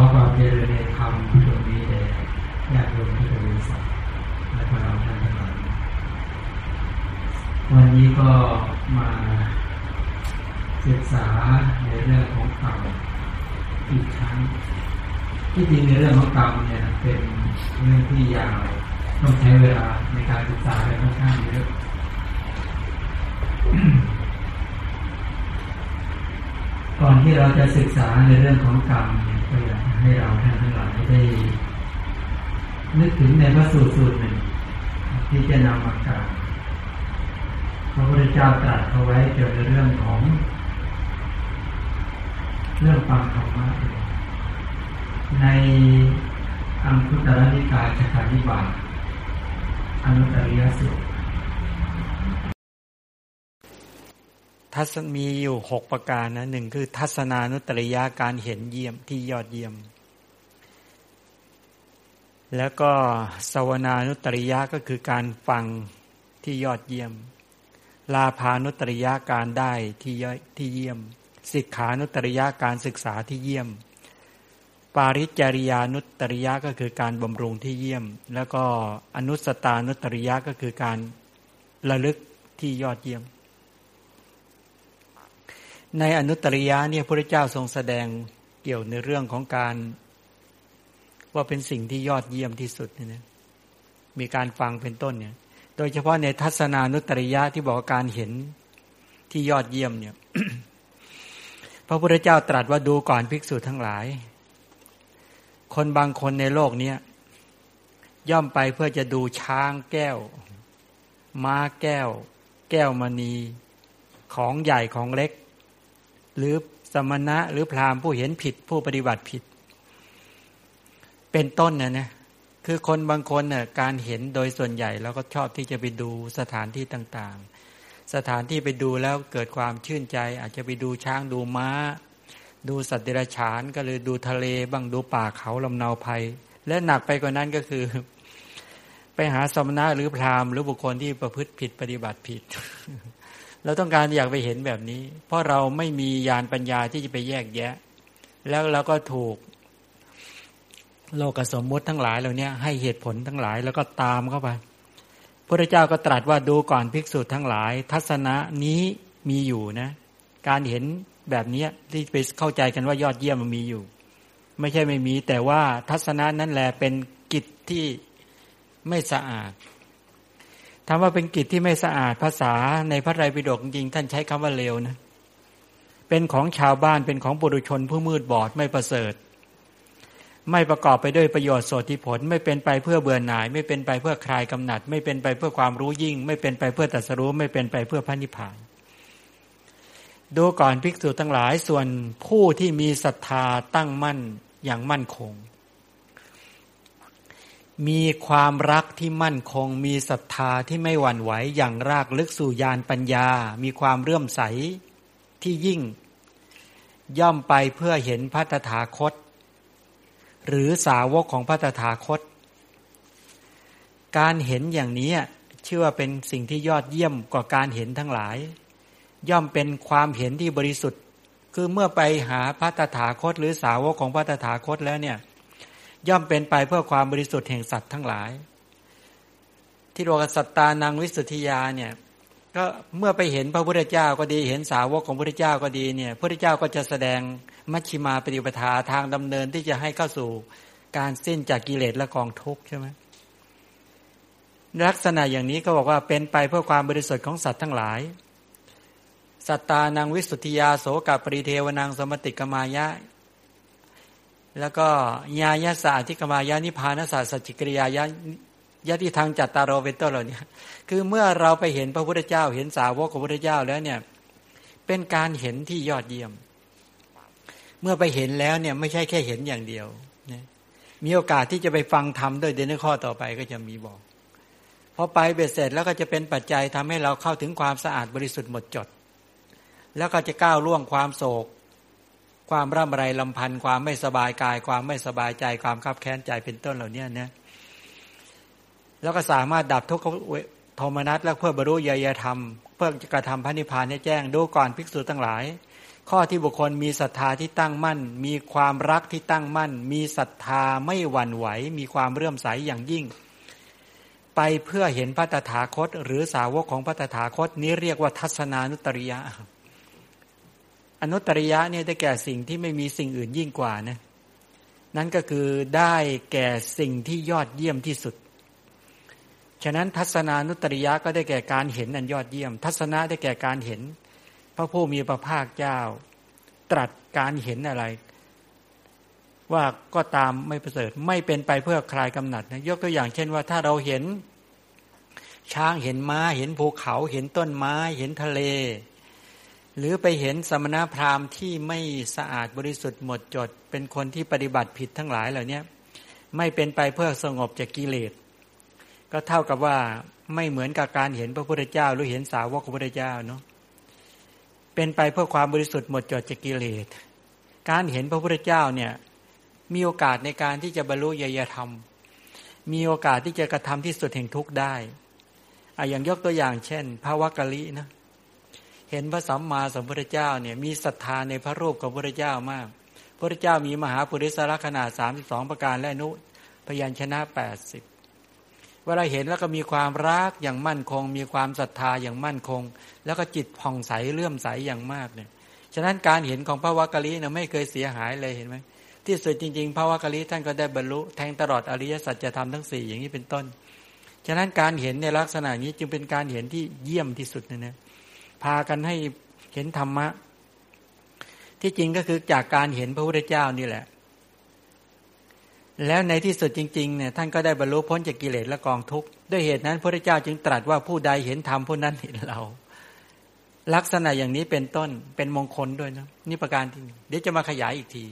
อความเจริญในธรรมตรงนี้เลยญาติโยมที่บริษัทและพวกเราท่านทั้งหลายวันนี้ก็มาศึกษาในเรื่องของกรรมอีกครั้ง ที่จริงในเรื่องของกรรมเนี่ยเป็นเรื่องที่ยาวต้องใช้เวลาในการศึกษาไปค่อนข้างเยอะก่อนที่เราจะศึกษาในเรื่องของกรรม ก็อยากให้เราท่านทั้งหลายได้ นึกถึงในพระสูตรสูตรหนึ่ง ที่จะนำมากล่าวพระพุทธเจ้าตรัสเอาไว้เกี่ยวกับเรื่องของ เรื่องฟังธรรมะในอังคุตรนิกายชานิบาตอนุตริยสุต ทัศมีอยู่หกประการนะหนึ่งคือ ทัศนานุตริยาการเห็นเยี่ยมที่ยอดเยี่ยม แล้วก็สวนานุตริยะก็คือการฟังที่ยอดเยี่ยม ลาพานุตริยาการได้ที่ยอดที่เยี่ยม สิกขานุตริยาการศึกษาที่เยี่ยม ปาริจริยานุตริยะก็คือการบำรุงที่เยี่ยม แล้วก็อนุสตานุตริยะก็คือการระลึกที่ยอดเยี่ยม ในอนุตริยะเนี่ยพระเจ้าทรงแสดงเกี่ยวในเรื่องของการ ว่าเป็นสิ่งที่ยอดเยี่ยมที่สุดเนี่ยมีการฟังเป็นต้นเนี่ย โดยเฉพาะในทัศนานุตริยะที่บอกการเห็นที่ยอดเยี่ยมเนี่ย พระพุทธเจ้าตรัสว่าดูก่อนภิกษุทั้งหลาย คนบางคนในโลกเนี้ยย่อมไปเพื่อจะดูช้างแก้ว ม้าแก้ว แก้วมณี ของใหญ่ของเล็ก หรือสมณะหรือพราหมณ์ผู้เห็นผิดผู้ปฏิบัติผิด เป็นต้นนะนะคือคนบางคนเน่ยการเห็นโดยส่วนใหญ่เราก็ชอบที่จะไปดูสถานที่ต่างๆ สถานที่ไปดูแล้วเกิดความชื่นใจ อาจจะไปดูช้างดูม้า ดูสัตว์เดรัจฉานก็เลยดูทะเลบ้างดูป่าเขาลำนาภัย และหนักไปกว่านั้นก็คือ ไปหาสมณะหรือพราหมณ์หรือบุคคลที่ประพฤติผิดปฏิบัติผิด เราต้องการอยากไปเห็นแบบนี้ เพราะเราไม่มียานปัญญาที่จะไปแยกแยะ แล้วเราก็ถูก โลกสมมุติทั้งหลายเหล่านี้ให้เหตุผลทั้งหลายแล้วก็ตามเข้าไปพระเจ้าก็ตรัสว่าดูก่อนภิกษุทั้งหลาย ทัศนะนี้มีอยู่นะ การเห็นแบบนี้ที่ไปเข้าใจกันว่ายอดเยี่ยมมันมีอยู่ ไม่ใช่ไม่มี แต่ว่าทัศนะนั้นแหละเป็นกิจที่ไม่สะอาด ถามว่าเป็นกิจที่ไม่สะอาดภาษาในพระไตรปิฎกจริงท่านใช้คำว่าเลวนะ เป็นของชาวบ้านเป็นของบุรุชนผู้มืดบอดไม่ประเสริฐ ไม่ประกอบไปด้วยประโยชน์โสติผล ไม่เป็นไปเพื่อเบื่อหน่าย ไม่เป็นไปเพื่อคลายกำหนัด ไม่เป็นไปเพื่อความรู้ยิ่ง ไม่เป็นไปเพื่อตัสรู้ ไม่เป็นไปเพื่อพระนิพพานดูก่อนภิกษุทั้งหลายส่วนผู้ที่มีศรัทธาตั้งมั่นอย่างมั่นคง มีความรักที่มั่นคง มีศรัทธาที่ไม่หวั่นไหวอย่างรากลึกสู่ญาณปัญญา มีความเรื่อมใสที่ยิ่ง ย่อมไปเพื่อเห็นพระตถาคต หรือสาวกของพระตถาคต การเห็นอย่างนี้ชื่อว่าเป็นสิ่งที่ยอดเยี่ยมกว่าการเห็นทั้งหลาย ย่อมเป็นความเห็นที่บริสุทธิ์ คือเมื่อไปหาพระตถาคต หรือสาวกของพระตถาคตแล้วเนี่ย ย่อมเป็นไปเพื่อความบริสุทธิ์แห่งสัตว์ทั้งหลาย ที่โลกสัตตานังวิสุทธิยาเนี่ยก็เมื่อไปเห็นพระพุทธเจ้าก็ดีเห็นสาวกของพระพุทธเจ้าก็ดีเนี่ยพระพุทธเจ้าก็จะแสดงมัชชิมาปฏิปทาทางดำเนินที่จะให้เข้าสู่การสิ้นจากกิเลสและกองทุกข์ใช่ไหมลักษณะอย่างนี้ก็บอกว่าเป็นไปเพื่อความบริสุทธิ์ของสัตว์ทั้งหลาย สัตตานังวิสุทธิยาโสกปริเทวนังสมติกมายะ แล้วก็ญาญาสาธิกมายานิพานศาสตร์สัจจิกริยายายติทางจัตตารเวตโตเหล่านี้คือเมื่อเราไปเห็นพระพุทธเจ้า เห็นสาวกของพระพุทธเจ้าแล้วเนี่ยเป็นการเห็นที่ยอดเยี่ยม เมื่อไปเห็นแล้วเนี่ยไม่ใช่แค่เห็นอย่างเดียวนะมีโอกาสที่จะไปฟังธรรมด้วยเดนข้อต่อไปก็จะมีบอกพอไปเบ็ดเสร็จแล้วก็จะเป็นปัจจัยทำให้เราเข้าถึงความสะอาดบริสุทธิ์หมดจด แล้วก็จะก้าวล่วงความโศก ความร่ำไรลำพันธ์ความไม่สบายกาย ความไม่สบายใจความคับแค้นใจเป็นต้นเหล่านี้เนี่ยแล้วก็สามารถดับทุกขโทมนัสและเพื่อบรรลุยยธรรม เพื่อกระทำพระนิพพานให้แจ้งดูก่อนภิกษุทั้งหลาย ข้อที่บุคคลมีศรัทธาที่ตั้งมั่น มีความรักที่ตั้งมั่น มีศรัทธาไม่หวั่นไหว มีความเรื่อมใสอย่างยิ่ง ไปเพื่อเห็นพระตถาคต หรือสาวกของพระตถาคตนี้เรียกว่าทัศนานุตริยะ อนุตริยะเนี่ยได้แก่สิ่งที่ไม่มีสิ่งอื่นยิ่งกว่านะนั่นก็คือได้แก่สิ่งที่ยอดเยี่ยมที่สุด ฉะนั้นทัศนานุตริยะก็ได้แก่การเห็นอันยอดเยี่ยม ทัศนะได้แก่การเห็น พระผู้มีพระภาคเจ้า ตรัสการเห็นอะไร ว่าก็ตามไม่ประเสริฐไม่เป็นไปเพื่อคลายกำหนัดนะยกตัวอย่างเช่นว่าถ้าเราเห็นช้างเห็นม้าเห็นภูเขาเห็นต้นไม้ เห็นทะเล หรือไปเห็นสมณพราหมณ์ที่ไม่สะอาดบริสุทธิ์หมดจด เป็นคนที่ปฏิบัติผิดทั้งหลายเหล่านี้ไม่เป็นไปเพื่อสงบจากกิเลส ก็เท่ากับว่าไม่เหมือนกับการเห็นพระพุทธเจ้า หรือเห็นสาวกพระพุทธเจ้าเนาะเป็นไปเพื่อความบริสุทธิ์หมดจดจากกิเลส การเห็นพระพุทธเจ้าเนี่ยมีโอกาสในการที่จะบรรลุยยธรรม มีโอกาสที่จะกระทำที่สุดแห่งทุกข์ได้อะอย่างยกตัวอย่างเช่น พระวักกะลินะ เห็นพระสัมมาสัมพุทธเจ้าเนี่ยมีศรัทธาในพระรูปของพระพุทธเจ้ามาก พระพุทธเจ้ามีมหาปุริสละขนาดสามสิบสองประการและนุพยัญชนะแปดสิบเวลาเห็นแล้วก็มีความรักอย่างมั่นคง มีความศรัทธาอย่างมั่นคง แล้วก็จิตผ่องใสเลื่อมใสอย่างมากเนี่ยฉะนั้นการเห็นของพระวักกะลีเนี่ยไม่เคยเสียหายเลยเห็นไหมที่สุดจริงๆพระวักกะลีท่านก็ได้บรรลุแทงตลอดอริยสัจธรรมทั้งสี่อย่างนี้เป็นต้น ฉะนั้นการเห็นในลักษณะนี้จึงเป็นการเห็นที่เยี่ยมที่สุดนะนะ พากันให้เห็นธรรมะ ที่จริงก็คือจากการเห็นพระพุทธเจ้านี่แหละ แล้วในที่สุดจริงๆเนี่ยท่านก็ได้บรรลุพ้นจากกิเลสและกองทุกข์ด้วยเหตุนั้นพระพุทธเจ้าจึงตรัสว่าผู้ใดเห็นธรรมผู้นั้นเห็นเรา ลักษณะอย่างนี้เป็นต้นเป็นมงคลด้วยนะนี่ประการที่เดี๋ยวจะมาขยายอีกที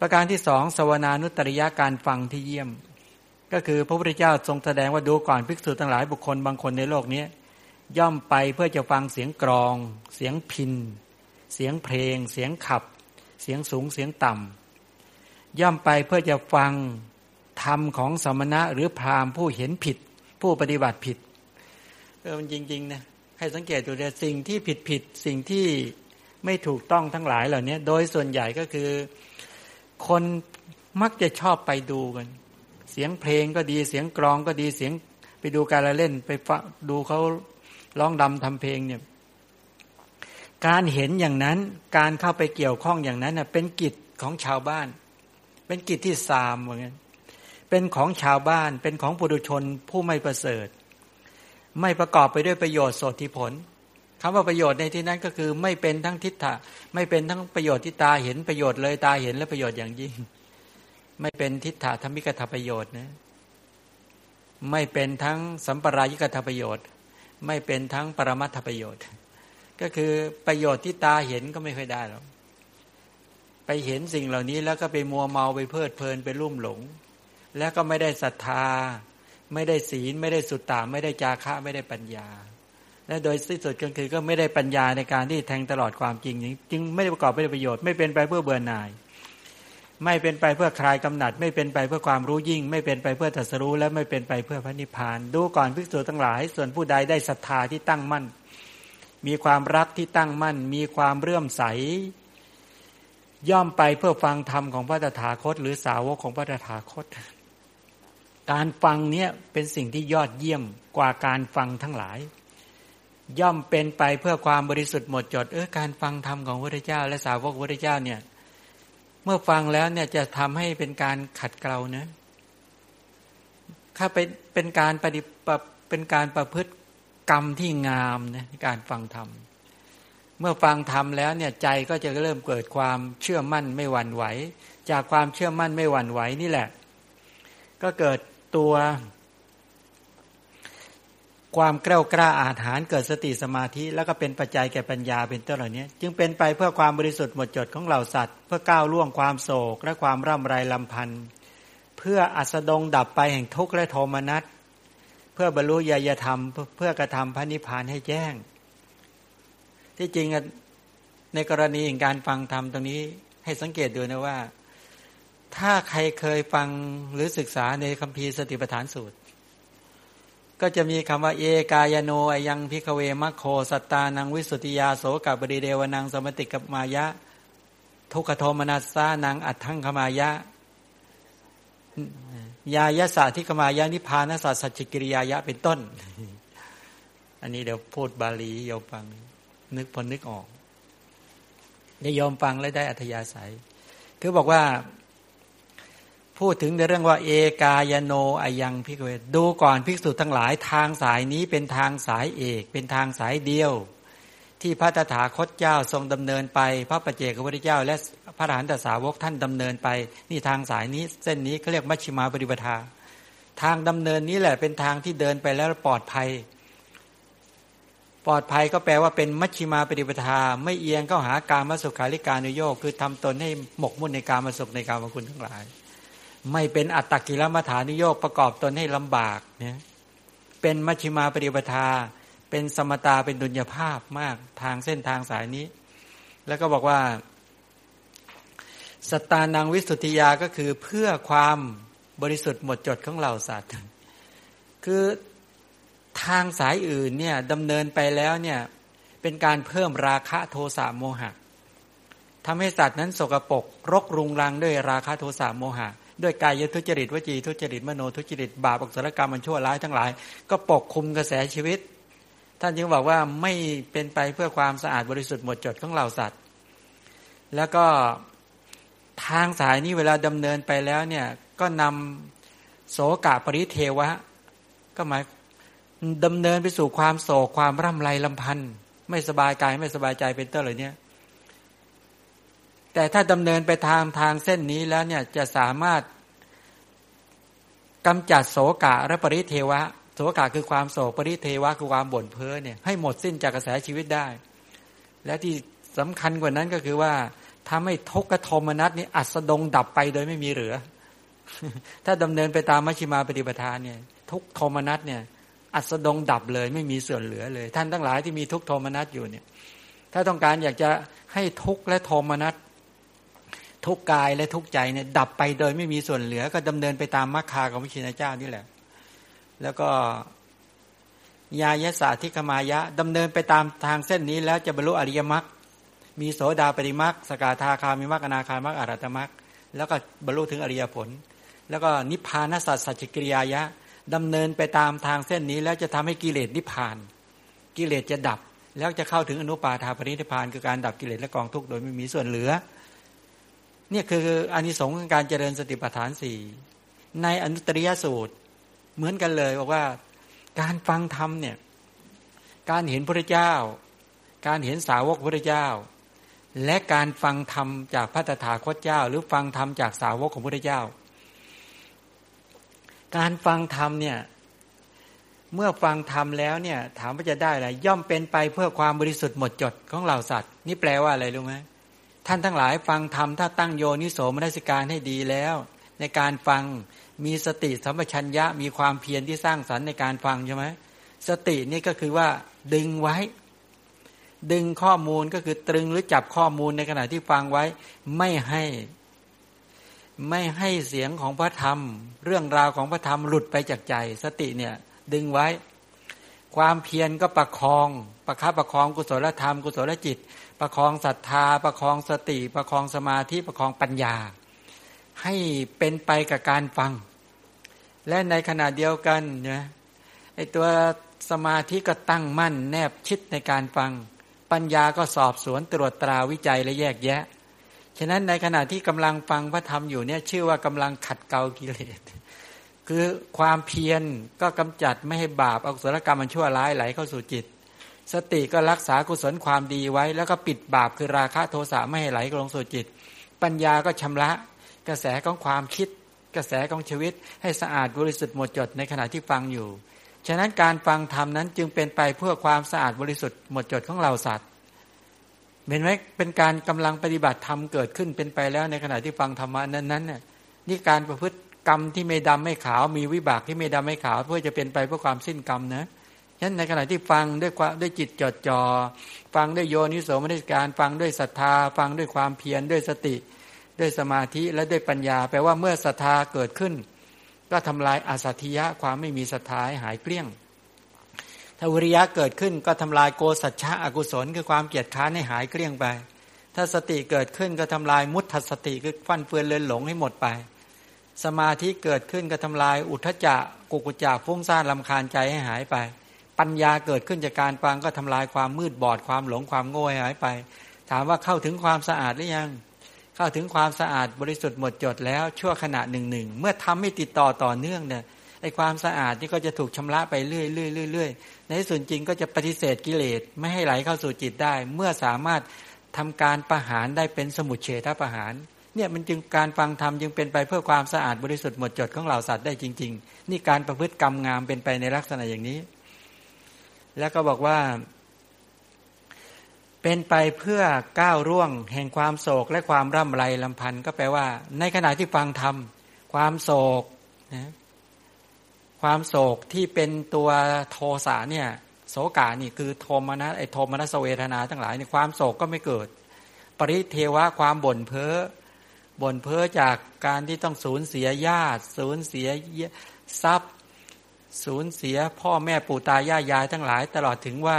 ประการที่สองสวนานุตริยาการฟังที่เยี่ยมก็คือพระพุทธเจ้าทรงแสดงว่าดูก่อนภิกษุทั้งหลายบุคคลบางคนในโลกนี้ ย่อมไปเพื่อจะฟังเสียงกรอง เสียงพิน เสียงเพลง เสียงขับ เสียงสูงเสียงต่ำย่อมไปเพื่อจะฟังธรรมของสมณะหรือพราหมณ์ผู้เห็นผิด ผู้ปฏิบัติผิดเออมันจริงๆนะให้สังเกตดูเลยสิ่งที่ผิดผิดสิ่งที่ไม่ถูกต้องทั้งหลายเหล่านี้โดยส่วนใหญ่ก็คือ คนมักจะชอบไปดูกัน เสียงเพลงก็ดีเสียงกรองก็ดีเสียงไปดูการละเล่น ไปฟังดูเขา ร้องดำทำเพลงเนี่ยการเห็นอย่างนั้นการเข้าไปเกี่ยวข้องอย่างนั้นเน่เป็นกิจของชาวบ้าน เป็นกิจที่สามเหมือนกันเป็นของชาวบ้านเป็นของปุถุชนผู้ไม่ประเสริฐ ไม่ประกอบไปด้วยประโยชน์โสติผลคำว่าประโยชน์ในที่นั้นก็คือไม่เป็นทั้งทิฏฐะไม่เป็นทั้งประโยชน์ที่ตาเห็นประโยชน์เลยตาเห็นและประโยชน์อย่างยิ่ง ไม่เป็นทิฏฐะธรรมิกถประโยชน์นะไม่เป็นทั้งสัมปรายิกถประโยชน์ ไม่เป็นทั้งปรมัตถประโยชน์ ก็คือประโยชน์ที่ตาเห็นก็ไม่ค่อยได้หรอกไปเห็นสิ่งเหล่านี้แล้วก็ไปมัวเมาไปเพลิดเพลินไปรุ่มหลง แล้วก็ไม่ได้ศรัทธา ไม่ได้ศีล ไม่ได้สุตตาไม่ได้จาคะไม่ได้ปัญญา และโดยที่สุดก็คือก็ไม่ได้ปัญญาในการที่แทงตลอดความจริง จึงไม่ได้ประกอบไปด้วยประโยชน์ไม่เป็นไปเพื่อเบื่อหน่าย ไม่เป็นไปเพื่อคลายกำหนัด ไม่เป็นไปเพื่อความรู้ยิ่ง ไม่เป็นไปเพื่อตรัสรู้ และไม่เป็นไปเพื่อพระนิพพาน ดูก่อนภิกษุทั้งหลาย ส่วนผู้ใดได้ศรัทธาที่ตั้งมั่น มีความรักที่ตั้งมั่น มีความเรื่อมใส ย่อมไปเพื่อฟังธรรมของพระตถาคต หรือสาวกของพระตถาคต การฟังเนี้ยเป็นสิ่งที่ยอดเยี่ยมกว่าการฟังทั้งหลาย ย่อมเป็นไปเพื่อความบริสุทธิ์หมดจดเออการฟังธรรมของพระเจ้า และสาวกพระเจ้าเนี่ย เมื่อฟังแล้วเนี่ยจะทำให้เป็นการขัดเกลานะถ้าเป็นเป็นการปฏิปเป็นการประพฤติกรรมที่งามนะการฟังธรรม เมื่อฟังธรรมแล้วเนี่ยใจก็จะเริ่มเกิดความเชื่อมั่นไม่หวั่นไหว จากความเชื่อมั่นไม่หวั่นไหวนี่แหละ ก็เกิดตัว ความกล้ากล้าอาถานเกิดสติสมาธิ แล้วก็เป็นปัจจัยแก่ปัญญาเป็นต้นเหล่านี้จึงเป็นไปเพื่อความบริสุทธิ์หมดจดของเหล่าสัตว์ เพื่อก้าวล่วงความโศกและความร่ำไรลำพันธ์เพื่ออัสดงดับไปแห่งทุกข์และโทมนัสเพื่อบรรลุญาธรรม เพื่อกระทำพระนิพพานให้แจ้ง ที่จริงในกรณีของการฟังธรรมตรงนี้ให้สังเกตดูนะว่า ถ้าใครเคยฟังหรือศึกษาในคัมภีร์สติปัฏฐานสูตร ก็จะมีคำว่าเอกายโนยังพิกเวมัคโคสัตตานังวิสุติยาโสกับบริเดวนังสมติกับมายะ ทุกขโทมนัสสานังอัตถังขมายะ ยายะสาธิกมายะนิพานสัสัจกิริยายะเป็นต้น อันนี้เดี๋ยวพูดบาลีโยมฟัง นึกพอนึกออกได้ยอมฟังและได้อัธยาศัย คือบอกว่า พูดถึงในเรื่องว่าเอกายโนอายังพิกเวดูก่อนภิกษุทั้งหลายทางสายนี้เป็นทางสายเอก เป็นทางสายเดียว ที่พระตถาคตเจ้าทรงดำเนินไป พระปเจกพระพุทธเจ้า และพระอรหันตสาวกท่านดำเนินไป นี่ทางสายนี้เส้นนี้เขาเรียกมัชฌิมาปฏิปทา ทางดำเนินนี้แหละเป็นทางที่เดินไปแล้วปลอดภัย ปลอดภัยก็แปลว่าเป็นมัชฌิมาปฏิปทา ไม่เอียงเข้าหาการมาสุขาริการนุโยกคือทำตนให้หมกมุ่นในการมาสุขในการมาคุณทั้งหลาย ไม่เป็นอัตตกิลมัฐานิโยกประกอบตนให้ลำบากเนี่ยเป็นมัชฌิมาปฏิปทา เป็นสมตาเป็นดุลยภาพมากทางเส้นทางสายนี้ แล้วก็บอกว่า สตานังวิสุทธิยาก็คือเพื่อความบริสุทธิ์หมดจดของเราสัตว์คือทางสายอื่นเนี่ยดำเนินไปแล้วเนี่ยเป็นการเพิ่มราคะโทสะโมหะทำให้สัตว์นั้นสกรปรกรกรุงรังด้วยราคะโทสะโมหะ ด้วยกายทุจริตวจีทุจริตมโนทุจริตบาปอกุศลกรรมมันชั่วร้ายทั้งหลาย ก็ปกคุมกระแสชีวิต ท่านจึงบอกว่าไม่เป็นไปเพื่อความสะอาดบริสุทธิ์หมดจดของเหล่าสัตว์ แล้วก็ทางสายนี้เวลาดำเนินไปแล้วเนี่ยก็นำโสกะปริเทวะ ก็หมายดำเนินไปสู่ความโศกความร่ำไรลำพันธ์ไม่สบายกายไม่สบายใจเป็นต้นเลยเนี่ย แต่ถ้าดำเนินไปทางทางเส้นนี้แล้วเนี่ยจะสามารถกำจัดโสกะและปริเทวะ โสกะคือความโศกปริเทวะคือความบ่นเพ้อเนี่ยให้หมดสิ้นจากกระแสชีวิตได้ และที่สำคัญกว่านั้นก็คือว่าทำให้ทุกขโทมนัสนี่อัสดงดับไปโดยไม่มีเหลือ ถ้าดำเนินไปตามมัชฌิมาปฏิปทานเนี่ยทุกโทมนัสเนี่ยอัสดงดับเลยไม่มีส่วนเหลือเลย ท่านทั้งหลายที่มีทุกโทมนัสอยู่เนี่ยถ้าต้องการอยากจะให้ทุกและโทมนัส ทุกกายและทุกใจเนี่ยดับไปโดยไม่มีส่วนเหลือ ก็ดำเนินไปตามมรรคาของพระชินเจ้านี่แหละ แล้วก็ยายศาสทิกมายะดำเนินไปตามทางเส้นนี้ แล้วจะบรรลุอริยมรรคมีโสดาปริมรรคสกาธาคามีมรรคอนาคามรรคอรัตมรรคแล้วก็บรรลุถึงอริยผล แล้วก็นิพพานสัจสัจกิริยายะดำเนินไปตามทางเส้นนี้ แล้วจะทำให้กิเลสนิพพาน กิเลสจะดับ แล้วจะเข้าถึงอนุปาทาปรินิพพานคือการดับกิเลสและกองทุกข์โดยไม่มีส่วนเหลือ เนี่ยคืออานิสงส์ของการเจริญสติปัฏฐานสี่ในอนุตริยสูตรเหมือนกันเลยบอกว่าการฟังธรรมเนี่ยการเห็นพระเจ้า การเห็นสาวกพระเจ้า และการฟังธรรมจากพระตถาคตเจ้า หรือฟังธรรมจากสาวกของพระเจ้า การฟังธรรมเนี่ยเมื่อฟังธรรมแล้วเนี่ยถามว่าจะได้อะไรย่อมเป็นไปเพื่อความบริสุทธิ์หมดจดของเหล่าสัตว์ นี่แปลว่าอะไรรู้ไหม ท่านทั้งหลายฟังธรรมถ้าตั้งโยนิโสมนสิการให้ดีแล้ว ในการฟังมีสติสัมปชัญญะมีความเพียรที่สร้างสรรค์ในการฟังใช่ไหมสตินี่ก็คือว่าดึงไว้ ดึงข้อมูลก็คือตรึงหรือจับข้อมูลในขณะที่ฟังไว้ ไม่ให้ ไม่ให้เสียงของพระธรรม เรื่องราวของพระธรรมหลุดไปจากใจ สติเนี่ย ดึงไว้ ความเพียรก็ประคอง ประคับประคองกุศลธรรม กุศลจิต ประคองศรัทธา ประคองสติ ประคองสมาธิประคองปัญญา ให้เป็นไปกับการฟัง และในขณะเดียวกันเนี่ยไอตัวสมาธิก็ตั้งมั่น แนบชิดในการฟัง ปัญญาก็สอบสวนตรวจตราวิจัยและแยกแยะฉะนั้นในขณะที่กำลังฟังพระธรรมอยู่เนี่ยชื่อว่ากำลังขัดเกลากิเลสคือความเพียรก็กำจัดไม่ให้บาปอกุศลกรรมมันชั่วร้ายไหลเข้าสู่จิต สติก็รักษากุศลความดีไว้ แล้วก็ปิดบาปคือราคะโทสะไม่ให้ไหลลงสู่จิต ปัญญาก็ชำระ กระแสของความคิด กระแสของชีวิต ให้สะอาดบริสุทธิ์หมดจดในขณะที่ฟังอยู่ ฉะนั้นการฟังธรรมนั้นจึงเป็นไปเพื่อความสะอาดบริสุทธิ์หมดจดของเราสัตว์เห็นไหมเป็นการกำลังปฏิบัติธรรมเกิดขึ้นเป็นไปแล้วในขณะที่ฟังธรรมะนั้นๆเนี่ยนี่การประพฤติกรรมที่ไม่ดำไม่ขาวมีวิบากที่ไม่ดำไม่ขาว เพื่อจะเป็นไปเพื่อความสิ้นกรรมนะ ฉะนั้นในขณะที่ฟังด้วยความด้วยจิตจดจอ่อฟังด้วยโยนิโสมนสิการ ฟังด้วยศรัทธา ฟังด้วยความเพียรด้วยสติ ด้วยสมาธิและด้วยปัญญา แปลว่าเมื่อศรัทธาเกิดขึ้น ก็ทำลายอาสัตยะความไม่มีศรัทธาหายเกลี้ยงถ้าวิริยะเกิดขึ้นก็ทำลายโกสัจฉะอกุศลคือความเกียดค้านให้หายเกลี้ยงไป ถ้าสติเกิดขึ้นก็ทำลายมุตตสติคือฟันเฟือนเลือนหลงให้หมดไป สมาธิเกิดขึ้นก็ทำลายอุทจจะกุกุจะฟุ้งซ่านลำคาญใจให้หายไป ปัญญาเกิดขึ้นจากการฟังก็ทำลายความมืดบอดความหลงความโง่หายไป ถามว่าเข้าถึงความสะอาดหรือยัง เข้าถึงความสะอาดบริสุทธิ์หมดจดแล้วชั่วขณะหนึ่งหนึ่งเมื่อทำให้ติดต่อต่อเนื่องเนี่ยไอ้ความสะอาดนี่ก็จะถูกชำระไปเรื่อยเรื่อยเรื่อยในส่วนจริงก็จะปฏิเสธกิเลสไม่ให้ไหลเข้าสู่จิตได้ เมื่อสามารถทำการประหารได้เป็นสมุทเฉทประหารเนี่ยมันจึงการฟังธรรมจึงเป็นไปเพื่อความสะอาดบริสุทธิ์หมดจดของเหล่าสัตว์ได้จริง ๆ นี่การประพฤติกรรมงามเป็นไปในลักษณะอย่างนี้ แล้วก็บอกว่า เป็นไปเพื่อก้าวร่วง แห่งความโศกและความร่ำไรลำพันธ์ก็แปลว่า ในขณะที่ฟังธรรมความโศกนะความโศกที่เป็นตัวโทสะเนี่ยโศกานี่คือโทมนัสไอโทมนัสเวทนาทั้งหลายในความโศกก็ไม่เกิด ปริเทวะความบ่นเพ้อบ่นเพ้อจากการที่ต้องสูญเสียญาติ สูญเสียทรัพย์ สูญเสียพ่อแม่ปู่ตายายยายทั้งหลาย ตลอดถึงว่า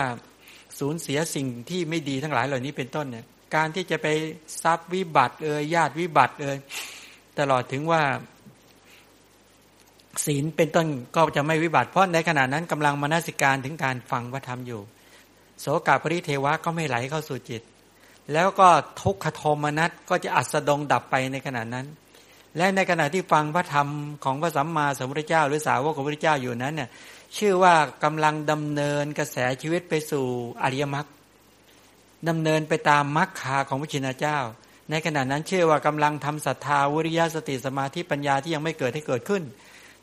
สูญเสียสิ่งที่ไม่ดีทั้งหลายเหล่านี้เป็นต้นเนี่ยการที่จะไปทรัพย์วิบัติเอ่ยญาติวิบัติเอ่ยตลอดถึงว่า ศีลเป็นต้นก็จะไม่วิบัติเพราะในขณะนั้นกำลังมนสิการถึงการฟังพระธรรมอยู่ โสกาปริเทวะก็ไม่ไหลเข้าสู่จิต แล้วก็ทุกขโทมนัสก็จะอัสดงดับไปในขณะนั้น และในขณะที่ฟังพระธรรมของพระสัมมาสัมพุทธเจ้า หรือสาวกของพระพุทธเจ้าอยู่นั้นเนี่ยชื่อว่ากำลังดำเนินกระแสชีวิตไปสู่อริยมรรคดำเนินไปตามมรรคาของพระชินเจ้า ในขณะนั้นชื่อว่ากำลังทำศรัทธาวิริยะสติสมาธิปัญญาที่ยังไม่เกิดให้เกิดขึ้น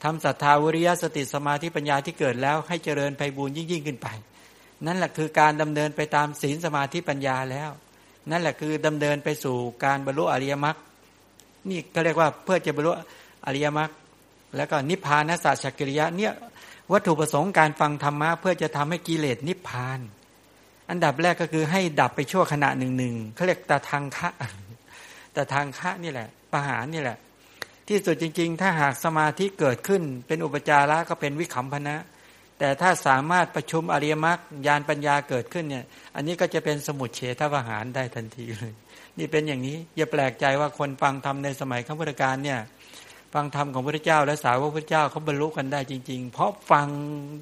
ทำศรัทธาวิริยะสติสมาธิปัญญาที่เกิดแล้วให้เจริญไปบูญยิ่งยิ่งขึ้นไป นั่นแหละคือการดำเนินไปตามศีลสมาธิปัญญาแล้ว นั่นแหละคือดำเนินไปสู่การบรรลุอริยมรรค นี่ก็เรียกว่าเพื่อจะบรรลุอริยมรรคแล้วก็นิพพานสัจกิริยะเนี่ยวัตถุประสงค์การฟังธรรมะเพื่อจะทำให้กิเลสนิพพาน อันดับแรกก็คือให้ดับไปชั่วขณะหนึ่งหนึ่งเขาเรียกตาทางคะแต่ทางคะนี่แหละประหารนี่แหละ ที่สุดจริง ๆ ถ้าหากสมาธิเกิดขึ้น เป็นอุปจาระก็เป็นวิขำพนะ แต่ถ้าสามารถประชุมอริยมรรคญาณปัญญาเกิดขึ้นเนี่ย อันนี้ก็จะเป็นสมุดเฉทวหารได้ทันทีเลย นี่เป็นอย่างนี้ อย่าแปลกใจว่าคนฟังธรรมในสมัยข้าพุทธการเนี่ย ฟังธรรมของพระเจ้า และสาวกพระเจ้าเขาบรรลุกันได้จริง ๆ เพราะฟัง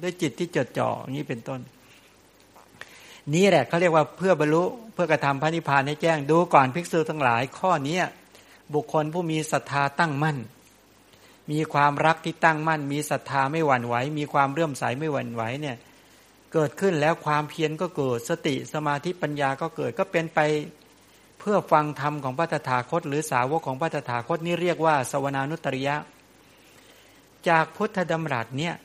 ด้วยจิตที่จดจ่ออย่างนี้เป็นต้น นี่แหละเขาเรียกว่าเพื่อบรรลุเพื่อกระทำพระนิพพานให้แจ้งดูก่อนภิกษุทั้งหลาย ข้อนี้บุคคลผู้มีศรัทธาตั้งมั่น มีความรักที่ตั้งมั่น มีศรัทธาไม่หวั่นไหว มีความเรื่อมใสไม่หวั่นไหวเนี่ยเกิดขึ้นแล้วความเพียรก็เกิดสติสมาธิปัญญาก็เกิดก็เป็นไป เพื่อฟังธรรมของพระตถาคต หรือสาวกของพระตถาคตนี่เรียกว่าสวนานุตริยะ จากพุทธดำรัสเนี่ย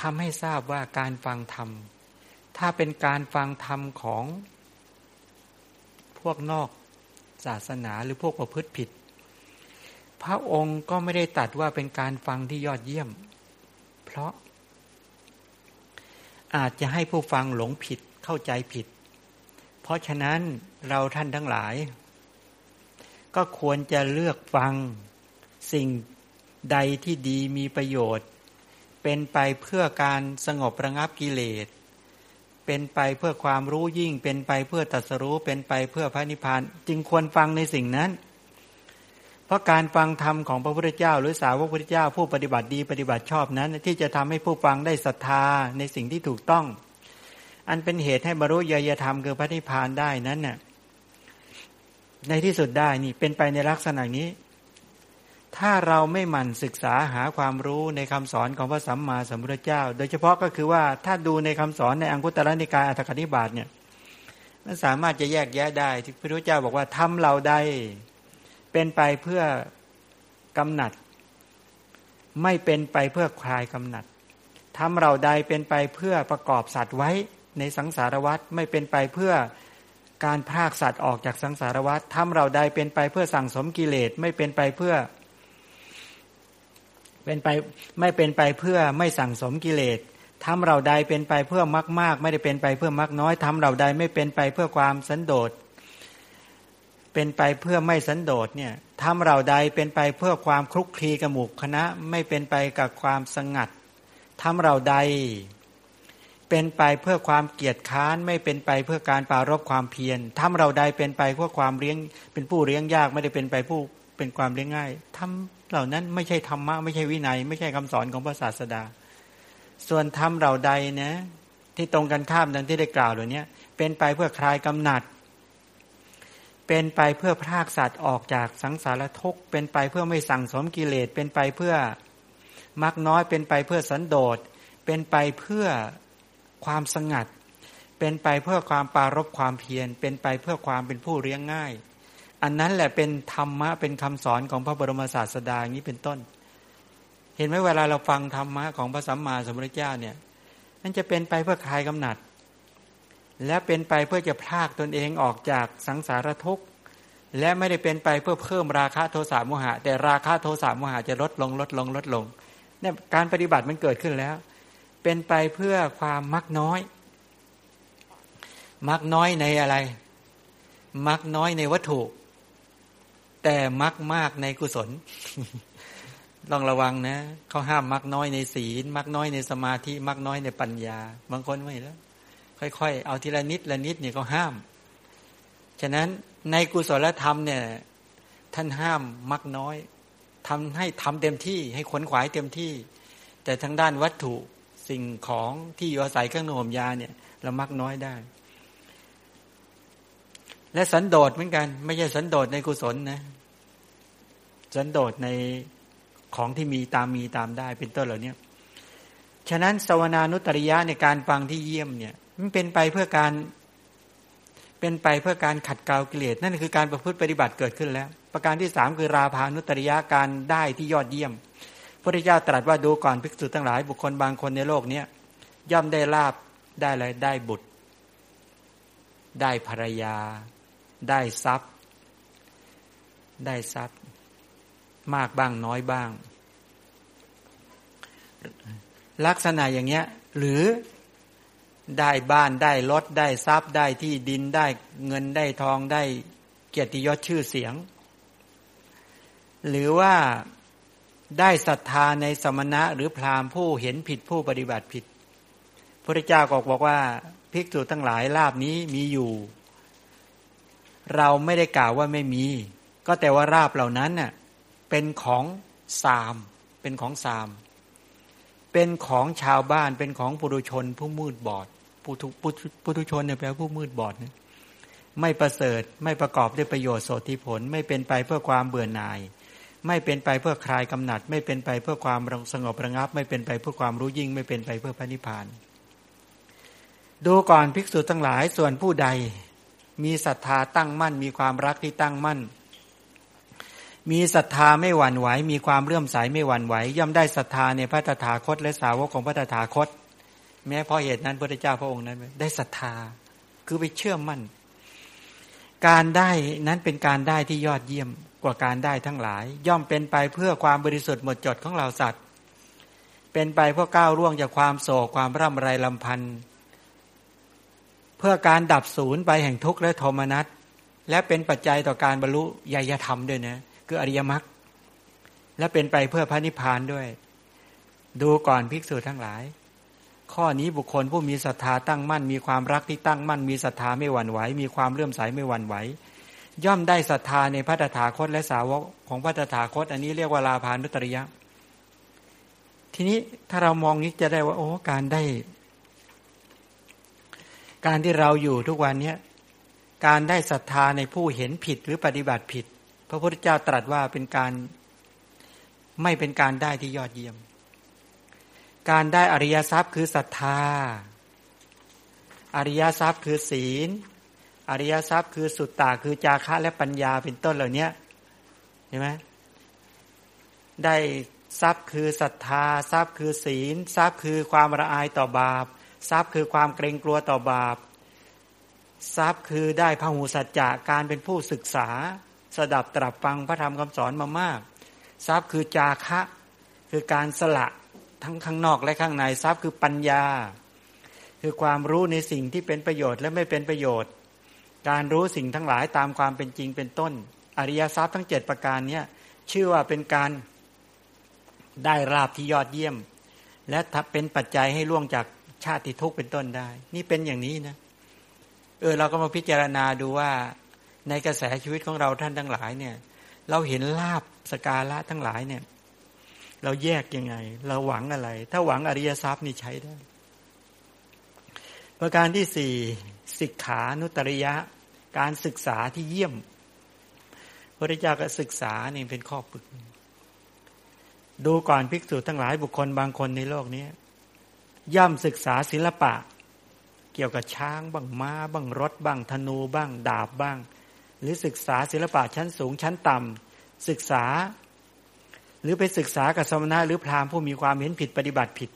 ทำให้ทราบว่าการฟังธรรม ถ้าเป็นการฟังธรรมของพวกนอกศาสนาหรือพวกประพฤติผิด พระองค์ก็ไม่ได้ตัดว่าเป็นการฟังที่ยอดเยี่ยม เพราะอาจจะให้ผู้ฟังหลงผิดเข้าใจผิด เพราะฉะนั้นเราท่านทั้งหลาย ก็ควรจะเลือกฟังสิ่งใดที่ดีมีประโยชน์ เป็นไปเพื่อการสงบระงับกิเลส เป็นไปเพื่อความรู้ยิ่ง เป็นไปเพื่อตัสรู้ เป็นไปเพื่อพระนิพพาน จึงควรฟังในสิ่งนั้น เพราะการฟังธรรมของพระพุทธเจ้า หรือสาวกพระพุทธเจ้าผู้ปฏิบัติดีปฏิบัติชอบนั้น ที่จะทำให้ผู้ฟังได้ศรัทธาในสิ่งที่ถูกต้อง อันเป็นเหตุให้บรรลุญาธรรมคือพระนิพพานได้นั้นน่ะในที่สุดได้นี่เป็นไปในลักษณะนี้ ถ้าเราไม่หมั่นศึกษาหาความรู้ในคำสอนของพระสัมมาสัมพุทธเจ้า โดยเฉพาะก็คือว่าถ้าดูในคำสอนในอังคุตรนิกายอัตถกนิบาตเนี่ยมันสามารถจะแยกแยะได้ ที่พระพุทธเจ้าบอกว่าทำเราใดเป็นไปเพื่อกำหนัด ไม่เป็นไปเพื่อคลายกำหนัดทำเราใดเป็นไปเพื่อประกอบสัตว์ไว้ ในสังสารวัฏไม่เป็นไปเพื่อการพากสัตว์ออกจากสังสารวัฏทำเราใดเป็นไปเพื่อสั่งสมกิเลสไม่เป็นไปเพื่อ เป็นไปไม่เป็นไปเพื่อไม่สั่งสมกิเลสทำเราใดเป็นไปเพื่อมากมากไม่ได้เป็นไปเพื่อมากน้อยทำเราใดไม่เป็นไปเพื่อความสันโดษเป็นไปเพื่อไม่สันโดษเนี่ยทำเราใดเป็นไปเพื่อความคลุกคลีกับหมู่คณะ ไม่เป็นไปกับความสงัดทำเราใด เป็นไปเพื่อความเกียจค้านไม่เป็นไปเพื่อการปารบความเพียรทำเราใดเป็นไปเพื่อความเลี้ยง เป็นผู้เลี้ยงยากไม่ได้เป็นไปผู้เป็นความเลี้ยงง่ายทำเหล่านั้นไม่ใช่ธรรมะไม่ใช่วินัย ไม่ใช่คำสอนของพระศาสดา ส่วนทำเราใดนะ ที่ตรงกันข้ามดังที่ได้กล่าวเหล่านี้เป็นไปเพื่อคลายกำหนัด เป็นไปเพื่อพรากสัตว์ออกจากสังสารทุกข์เป็นไปเพื่อไม่สั่งสมกิเลสเป็นไปเพื่อมักน้อยเป็นไปเพื่อสันโดษเป็นไปเพื่อ ความสงัด เป็นไปเพื่อความปารบความเพียร เป็นไปเพื่อความเป็นผู้เลี้ยงง่าย อันนั้นแหละเป็นธรรมะเป็นคำสอนของพระบรมศาสดาอย่างนี้เป็นต้น เห็นไหมเวลาเราฟังธรรมะของพระสัมมาสัมพุทธเจ้าเนี่ยนั่นจะเป็นไปเพื่อคลายกำหนัด และเป็นไปเพื่อจะพากตนเองออกจากสังสารทุกข์และไม่ได้เป็นไปเพื่อเพิ่มราคะโทสะโมหะ แต่ราคะโทสะโมหะจะลดลงลดลงลดลงเนี่ยการปฏิบัติมันเกิดขึ้นแล้ว เป็นไปเพื่อความมักน้อย มักน้อยในอะไร มักน้อยในวัตถุ แต่มักมากในกุศลต้องระวังนะเขาห้ามมักน้อยในศีล มักน้อยในสมาธิ มักน้อยในปัญญา บางคนไม่แล้ว ค่อยๆ เอาทีละนิดละนิดเนี่ยเขาห้าม ฉะนั้นในกุศลธรรมเนี่ย ท่านห้ามมักน้อยทำให้ทำเต็มที่ให้ขนขวายเต็มที่ แต่ทางด้านวัตถุ สิ่งของที่อยู่อาศัยเครื่องนุ่มยาเนี่ยเรามักน้อยได้ และสันโดษเหมือนกัน ไม่ใช่สันโดษในกุศลนะ สันโดษในของที่มีตามมีตามได้เป็นต้นเหล่านี้ฉะนั้นสวนานุตริยะในการฟังที่เยี่ยมเนี่ยมันเป็นไปเพื่อการเป็นไปเพื่อการขัดเกลากิเลสนั่นคือการประพฤติปฏิบัติเกิดขึ้นแล้ว ประการที่สามคือราพานุตริยะการได้ที่ยอดเยี่ยม พระเจ้าตรัสว่าดูก่อนภิกษุทั้งหลาย บุคคลบางคนในโลกเนี้ยย่อมได้ลาบได้อะไรได้บุตร ได้ภรรยา ได้ทรัพย์ ได้ทรัพย์ มากบ้างน้อยบ้าง ลักษณะอย่างเงี้ย หรือได้บ้านได้รถได้ทรัพย์ ได้ที่ดินได้เงินได้ทองได้เกียรติยศชื่อเสียง หรือว่า ได้ศรัทธาในสมณะหรือพราหมณ์ผู้เห็นผิดผู้ปฏิบัติผิดพระเจ้าก็บอกว่าภิกษุทั้งหลายลาบนี้มีอยู่ เราไม่ได้กล่าวว่าไม่มี ก็แต่ว่าราบเหล่านั้นเน่ะเป็นของสาม เป็นของสาม เป็นของชาวบ้านเป็นของปุถุชนผู้มืดบอดปุถุปุถุชนเนี่ยแปลว่าผู้มืดบอดไม่ประเสริฐไม่ประกอบด้วยประโยชน์โสติผล ไม่เป็นไปเพื่อความเบื่อหน่าย ไม่เป็นไปเพื่อคลายกำหนัด ไม่เป็นไปเพื่อความสงบระงับ ไม่เป็นไปเพื่อความรู้ยิ่ง ไม่เป็นไปเพื่อพระนิพพาน ดูก่อนภิกษุทั้งหลายส่วนผู้ใด มีศรัทธาตั้งมั่น มีความรักที่ตั้งมั่น มีศรัทธาไม่หวั่นไหว มีความเลื่อมใสไม่หวั่นไหว ย่อมได้ศรัทธาในพระตถาคต และสาวกของพระตถาคต แม้เพราะเหตุนั้นพระเจ้าพระองค์นั้น ได้ศรัทธาคือไปเชื่อมั่น การได้นั้นเป็นการได้ที่ยอดเยี่ยม กว่าการได้ทั้งหลาย ย่อมเป็นไปเพื่อความบริสุทธิ์หมดจดของเราสัตว์ เป็นไปเพื่อก้าวล่วงจากความโศกความร่ำไรลำพันธ์เพื่อการดับศูนย์ไปแห่งทุกข์และโทมนัสและเป็นปัจจัยต่อการบรรลุญยธรรมด้วยนะคืออริยมรรคและเป็นไปเพื่อพระนิพพานด้วย ดูก่อนภิกษุทั้งหลาย ข้อนี้บุคคลผู้มีศรัทธาตั้งมั่น มีความรักที่ตั้งมั่น มีศรัทธาไม่หวั่นไหว มีความเลื่อมใสไม่หวั่นไหว ย่อมได้ศรัทธาในพระตถาคตและสาวกของพระตถาคต อันนี้เรียกว่าลาภานุตริยะ ทีนี้ถ้าเรามองนี้จะได้ว่า โอ้การได้ การที่เราอยู่ทุกวันเนี้ยการได้ศรัทธาในผู้เห็นผิดหรือปฏิบัติผิด พระพุทธเจ้าตรัสว่าเป็นการไม่เป็นการได้ที่ยอดเยี่ยม การได้อริยทรัพย์คือศรัทธา อริยทรัพย์คือศีล อริยทรัพย์คือสุตตาคือจาคะและปัญญาเป็นต้นเหล่านี้เห็นไหมได้ทรัพย์คือศรัทธา ทรัพย์คือศีล ทรัพย์คือความละอายต่อบาป ทรัพย์คือความเกรงกลัวต่อบาป ทรัพย์คือได้พหูสัจจะการเป็นผู้ศึกษา สดับตรับฟังพระธรรมคำสอนมามาก ทรัพย์คือจาคะ คือการสละทั้งข้างนอกและข้างในทรัพย์คือปัญญา คือความรู้ในสิ่งที่เป็นประโยชน์และไม่เป็นประโยชน์ การรู้สิ่งทั้งหลายตามความเป็นจริงเป็นต้น อริยทรัพย์ทั้งเจ็ดประการนี้ชื่อว่าเป็นการได้ราบที่ยอดเยี่ยม และเป็นปัจจัยให้ล่วงจากชาติทุกข์เป็นต้นได้ นี่เป็นอย่างนี้นะเออเราก็มาพิจารณาดูว่าในกระแสชีวิตของเราท่านทั้งหลายเนี่ย เราเห็นลาบสกาละทั้งหลายเนี่ย เราแยกยังไง เราหวังอะไร ถ้าหวังอริยทรัพย์นี่ใช้ได้ ประการที่สี่ สิกขานุตริยะ การศึกษาที่เยี่ยม พระเจ้าก็ศึกษานี่เป็นข้อฝึก ดูก่อนภิกษุทั้งหลายบุคคลบางคนในโลกนี้ย่ำศึกษาศิลปะ เกี่ยวกับช้างบ้างม้าบ้างรถบ้างธนูบ้าง ดาบบ้าง หรือศึกษาศิลปะชั้นสูงชั้นต่ำศึกษา หรือไปศึกษากับสมณะหรือพราหมณ์ผู้มีความเห็นผิดปฏิบัติผิด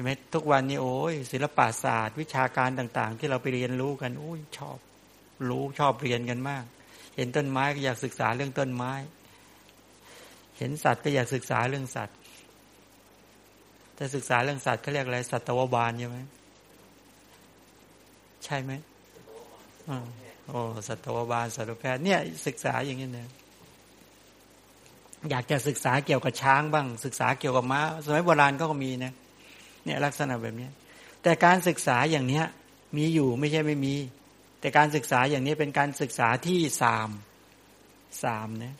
ห็นไหมทุกวันนี้โอ้ยศิลปศาสตร์ วิชาการต่าง ๆ ที่เราไปเรียนรู้กันโอ้ยชอบ รู้ชอบเรียนกันมาก เห็นต้นไม้ก็อยากศึกษาเรื่องต้นไม้ เห็นสัตว์ก็อยากศึกษาเรื่องสัตว์ถ้าศึกษาเรื่องสัตว์เขาเรียกอะไรสัตวบาลใช่ไหมใช่ไหมอ๋อโอ้สัตวบาลสัตวแพทย์เนี่ย ศึกษาอย่างนี้เนี่ยอยากจะศึกษาเกี่ยวกับช้างบ้าง ศึกษาเกี่ยวกับม้า สมัยโบราณก็มีนะ เนี่ยลักษณะแบบนี้แต่การศึกษาอย่างเนี้ยมีอยู่ไม่ใช่ไม่มี แต่การศึกษาอย่างนี้เป็นการศึกษาที่สามสามนะ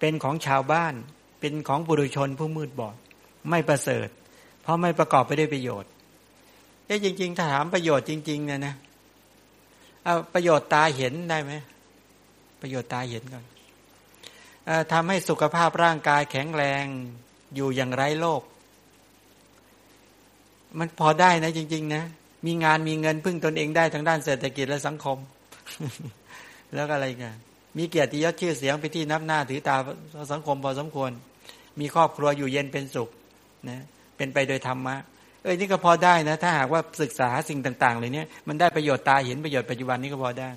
เป็นของชาวบ้าน เป็นของบุรุชนผู้มืดบอด ไม่ประเสริฐ เพราะไม่ประกอบไปด้วยประโยชน์เอ๊ะจริง ๆ ถ้าถามประโยชน์จริง ๆ เนี่ยนะเอาประโยชน์ตาเห็นได้ไหมประโยชน์ตาเห็นก่อนทำให้สุขภาพร่างกายแข็งแรงอยู่อย่างไร้โรค มันพอได้นะจริง ๆ นะ มีงานมีเงินพึ่งตนเองได้ทางด้านเศรษฐกิจและสังคม แล้วก็อะไรกันมีเกียรติยศชื่อเสียงไปที่นับหน้าถือตาสังคมพอสมควร มีครอบครัวอยู่เย็นเป็นสุขนะเป็นไปโดยธรรมะเอ้ยนี่ก็พอได้นะ ถ้าหากว่าศึกษาสิ่งต่าง ๆ เลยเนี้ยมันได้ประโยชน์ตาเห็นประโยชน์ปัจจุบันนี้ก็พอได้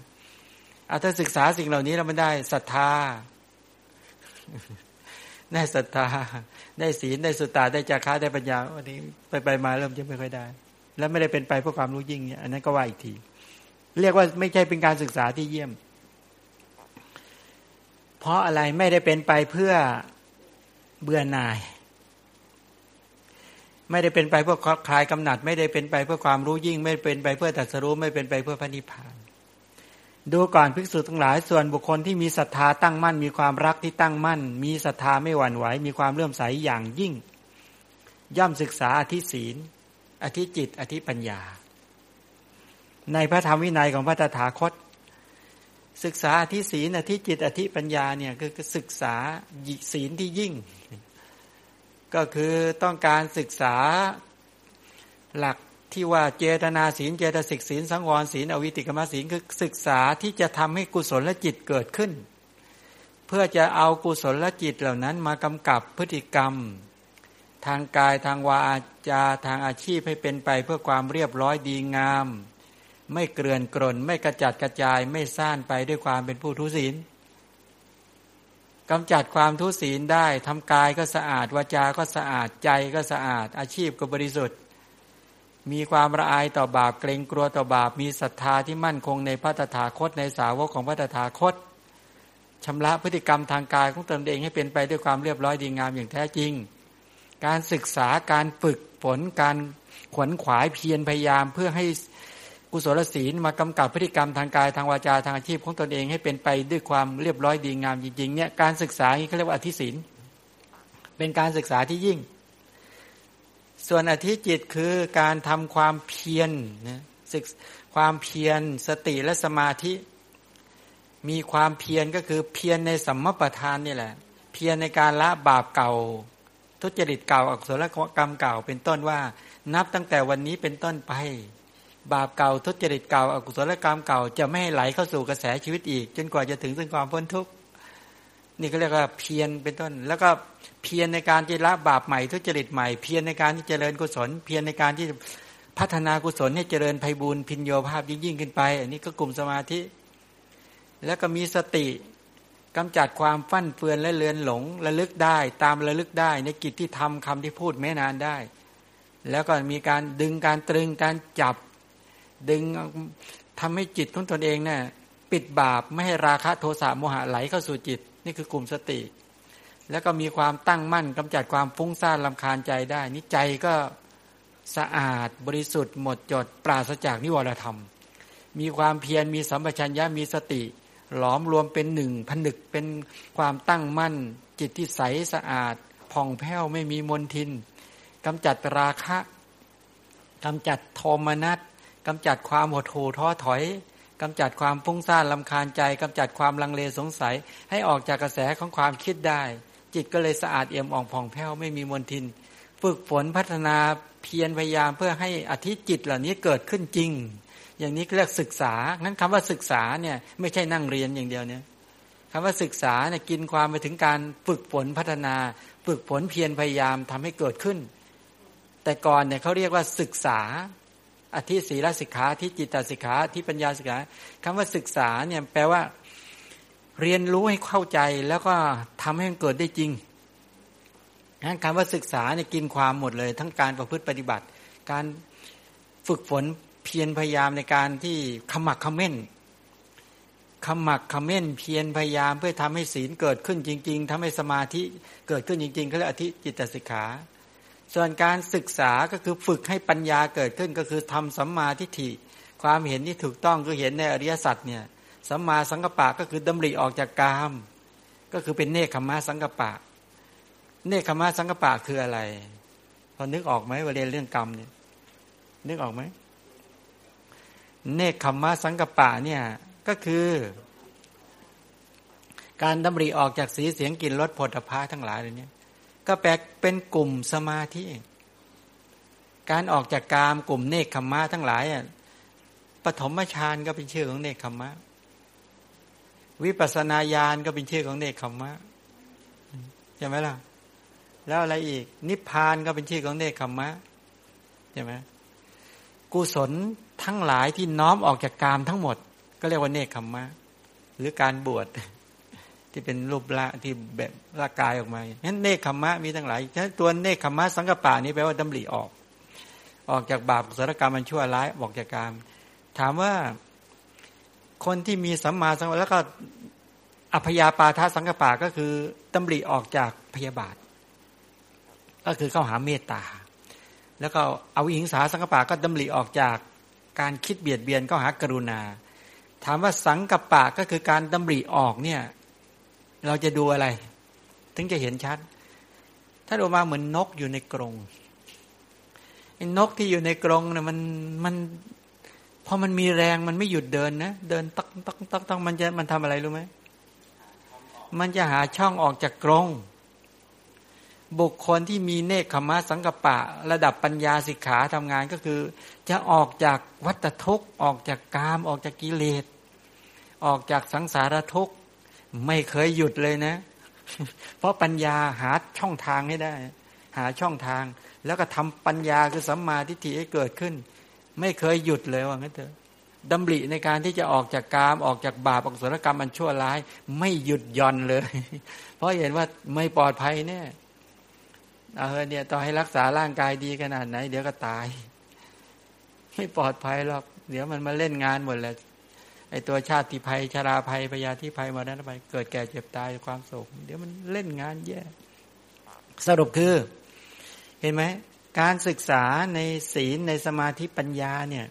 เอาถ้าศึกษาสิ่งเหล่านี้แล้วมันได้ศรัทธา ได้ศรัทธา ได้ศีลได้สุตตาได้จาระได้ปัญญาวันนี้ไปไปมาเริ่มจะไม่ค่อยได้ แล้วไม่ได้เป็นไปเพื่อความรู้ยิ่งเนี่ยอันนั้นก็ว่าอีกที เรียกว่าไม่ใช่เป็นการศึกษาที่เยี่ยม เพราะอะไรไม่ได้เป็นไปเพื่อเบื่อหน่าย ไม่ได้เป็นไปเพื่อคลายกำหนัด ไม่ได้เป็นไปเพื่อความรู้ยิ่ง ไม่เป็นไปเพื่อตัดสรู้ไม่เป็นไปเพื่อพระนิพพาน ดูก่อนภิกษุทั้งหลายส่วนบุคคลที่มีศรัทธาตั้งมั่น มีความรักที่ตั้งมั่น มีศรัทธาไม่หวั่นไหว มีความเลื่อมใสอย่างยิ่ง ย่อมศึกษาอธิศีล อธิจิต อธิปัญญา ในพระธรรมวินัยของพระตถาคต ศึกษาอธิศีลอธิจิต อธิปัญญาเนี่ยคือศึกษาศีลที่ยิ่ง ก็คือต้องการศึกษาหลัก ที่ว่าเจตนาศีลเจตสิกศีลสังวรศีลอวิติกรรมศีลคือศึกษาที่จะทำให้กุศลและจิตเกิดขึ้น เพื่อจะเอากุศลและจิตเหล่านั้นมากำกับพฤติกรรม ทางกายทางวาจาทางอาชีพให้เป็นไปเพื่อความเรียบร้อยดีงาม ไม่เกลื่อนกลนไม่กระจัดกระจายไม่ซ่านไปด้วยความเป็นผู้ทุศีลกำจัดความทุศีลได้ทำกายก็สะอาดวาจาก็สะอาดใจก็สะอาดอาชีพก็บริสุทธิ์ มีความละอายต่อบาปเกรงกลัวต่อบาป มีศรัทธาที่มั่นคงในพระตถาคตในสาวกของพระตถาคตชำระพฤติกรรมทางกายของตนเองให้เป็นไปด้วยความเรียบร้อยดีงามอย่างแท้จริง การศึกษาการฝึกฝนการขวนขวายเพียรพยายามเพื่อให้กุศลศีลมากำกับพฤติกรรมทางกายทางวาจาทางอาชีพของตนเองให้เป็นไปด้วยความเรียบร้อยดีงามจริงๆเนี่ยการศึกษานี้เขาเรียกว่าอธิศีลเป็นการศึกษาที่ยิ่ง ส่วนอธิจิตคือการทำความเพียรนะศึกความเพียรสติและสมาธิ มีความเพียรก็คือเพียรในสัมมปทานนี่แหละ เพียรในการละบาปเก่า ทุจริตเก่าอกุศลกรรมเก่า เป็นต้นว่า นับตั้งแต่วันนี้เป็นต้นไป บาปเก่าทุจริตเก่าอกุศลกรรมเก่า จะไม่ให้ไหลเข้าสู่กระแสชีวิตอีก จนกว่าจะถึงซึ่งความพ้นทุกข์นี่เขาเรียกว่าเพียรเป็นต้น แล้วก็ เพียรในการที่ละบาปใหม่ทุจริตใหม่เพียรในการที่เจริญกุศล เพียรในการที่พัฒนากุศลให้เจริญไพบูรพินโยภาพยิ่งยิ่งขึ้นไป อันนี้ก็กลุ่มสมาธิ แล้วก็มีสติกำจัดความฟั่นเฟือนและเลือนหลงระลึกได้ ตามระลึกได้ ในกิจที่ทำคำที่พูดไม่นานได้ แล้วก็มีการดึงการตรึงการจับ ดึงทำให้จิตของตนเองเนี่ยปิดบาปไม่ให้ราคะโทสะโมหะไหลเข้าสู่จิต นี่คือกลุ่มสติ แล้วก็มีความตั้งมั่นกำจัดความฟุ้งซ่านลำคาญใจได้นี่ใจก็สะอาดบริสุทธิ์หมดจด ปราศจากนิวรธรรม มีความเพียรมีสัมปชัญญะมีสติ หลอมรวมเป็นหนึ่งผนึกเป็นความตั้งมั่น จิตที่ใสสะอาดผ่องแผ้วไม่มีมนทินกำจัดราคะกำจัดโทมนัสกำจัดความหดหู่ท้อถอยกำจัดความฟุ้งซ่านลำคาญใจกำจัดความลังเลสงสัย ให้ออกจากกระแสของความคิดได้ จิตก็เลยสะอาดเอี่ยมอ่องผ่องแผ้วไม่มีมลทิน ฝึกฝนพัฒนาเพียรพยายามเพื่อให้อธิจิตเหล่านี้เกิดขึ้นจริง อย่างนี้เรียกศึกษางั้นคำว่าศึกษาเนี่ยไม่ใช่นั่งเรียนอย่างเดียวเนี่ยคำว่าศึกษาเนี่ยกินความไปถึงการฝึกฝนพัฒนา ฝึกฝนเพียรพยายามทำให้เกิดขึ้น แต่ก่อนเนี่ยเขาเรียกว่าศึกษาอธิศีลสิกขาที่จิตตสิกขาที่ปัญญาสิกขาคำว่าศึกษาเนี่ยแปลว่า เรียนรู้ให้เข้าใจแล้วก็ทำให้มันเกิดได้จริงนั้นคำว่าศึกษาเนี่ยกินความหมดเลย ทั้งการประพฤติปฏิบัติ การฝึกฝนเพียรพยายามในการที่ขมักขม้นขมักขม้น เพียรพยายามเพื่อทำให้ศีลเกิดขึ้นจริง ๆทำให้สมาธิเกิดขึ้นจริงๆเขาเรียกอธิจิตตสิกขา ส่วนการศึกษาก็คือฝึกให้ปัญญาเกิดขึ้นก็คือทำสัมมาทิฏฐิ ความเห็นที่ถูกต้องคือเห็นในอริยสัจเนี่ย สัมมาสังกปะก็คือดำริออกจากกาม ก็คือเป็นเนคขมาสังกปะ เนคขมาสังกปะคืออะไร พอนึกออกไหมว่าเรียนเรื่องกรรมเนี่ยนึกออกไหมเนคขมาสังกปะเนี่ยก็คือ การดำริออกจากสีเสียงกลิ่นรสผลพาทั้งหลายเล่านี้ก็แปลเป็นกลุ่มสมาธิการออกจากกามกลุ่มเนคขมะทั้งหลายอะปฐมฌานก็เป็นชื่อของเนคขมมะ วิปัสนาญาณก็เป็นชื่อของเนคขมมะใช่ไหมล่ะ แล้วอะไรอีก นิพพานก็เป็นชื่อของเนคขมมะใช่ไหมกุศลทั้งหลายที่น้อมออกจากกามทั้งหมด ก็เรียกว่าเนคขมมะ หรือการบวชที่เป็นรูปละที่แบบร่างกายออกมาฉะนั้นเนคขมมะมีทั้งหลายฉะนั้นตัวเนคขมมะสังกปะนี้แปลว่าดำริออก ออกจากบาปสารกรรมมันชั่วร้ายออกจากกรรมถามว่า คนที่มีสัมมาสังวรแล้วก็อภยาปาทาสังกปะก็คือดำริออกจากพยาบาท ก็คือเข้าหาเมตตา แล้วก็เอาอิงสาสังกปะก็ดำริออกจากการคิดเบียดเบียนก็หากรุณา ถามว่าสังกปะก็คือการดำริออกเนี่ย เราจะดูอะไร ถึงจะเห็นชัดถ้าดูมาเหมือนนกอยู่ในกรงไอ้นกที่อยู่ในกรงเนี่ยมันมัน พอมันมีแรงมันไม่หยุดเดินนะ เดินตักตักตักตักมันจะมันทำอะไรรู้ไหมมันจะหาช่องออกจากกรงบุคคลที่มีเนคขมาสังกปะ ระดับปัญญาสิกขาทำงานก็คือ จะออกจากวัฏทุกข์ออกจากกาม ออกจากกิเลส ออกจากสังสารทุกข์ไม่เคยหยุดเลยนะ เพราะปัญญาหาช่องทางให้ได้ หาช่องทาง แล้วก็ทำปัญญาคือสัมมาทิฏฐิให้เกิดขึ้น ไม่เคยหยุดเลยว่างั้นเถอะดำริในการที่จะออกจากกามออกจากบาปออกสรกรรมมันชั่วร้าย ไม่หยุดย่อนเลย เพราะเห็นว่าไม่ปลอดภัยเนี่ยเออเนี่ยต่อให้รักษาร่างกายดีขนาดไหน เดี๋ยวก็ตาย ไม่ปลอดภัยหรอก เดี๋ยวมันมาเล่นงานหมดแล้วไอตัวชาติภัยชาราภัยพยาธิภัยมานั้นไปเกิดแก่เจ็บตายความโศก เดี๋ยวมันเล่นงานแย่ สรุปคือ เห็นไหม การศึกษาในศีลในสมาธิปัญญาเนี่ย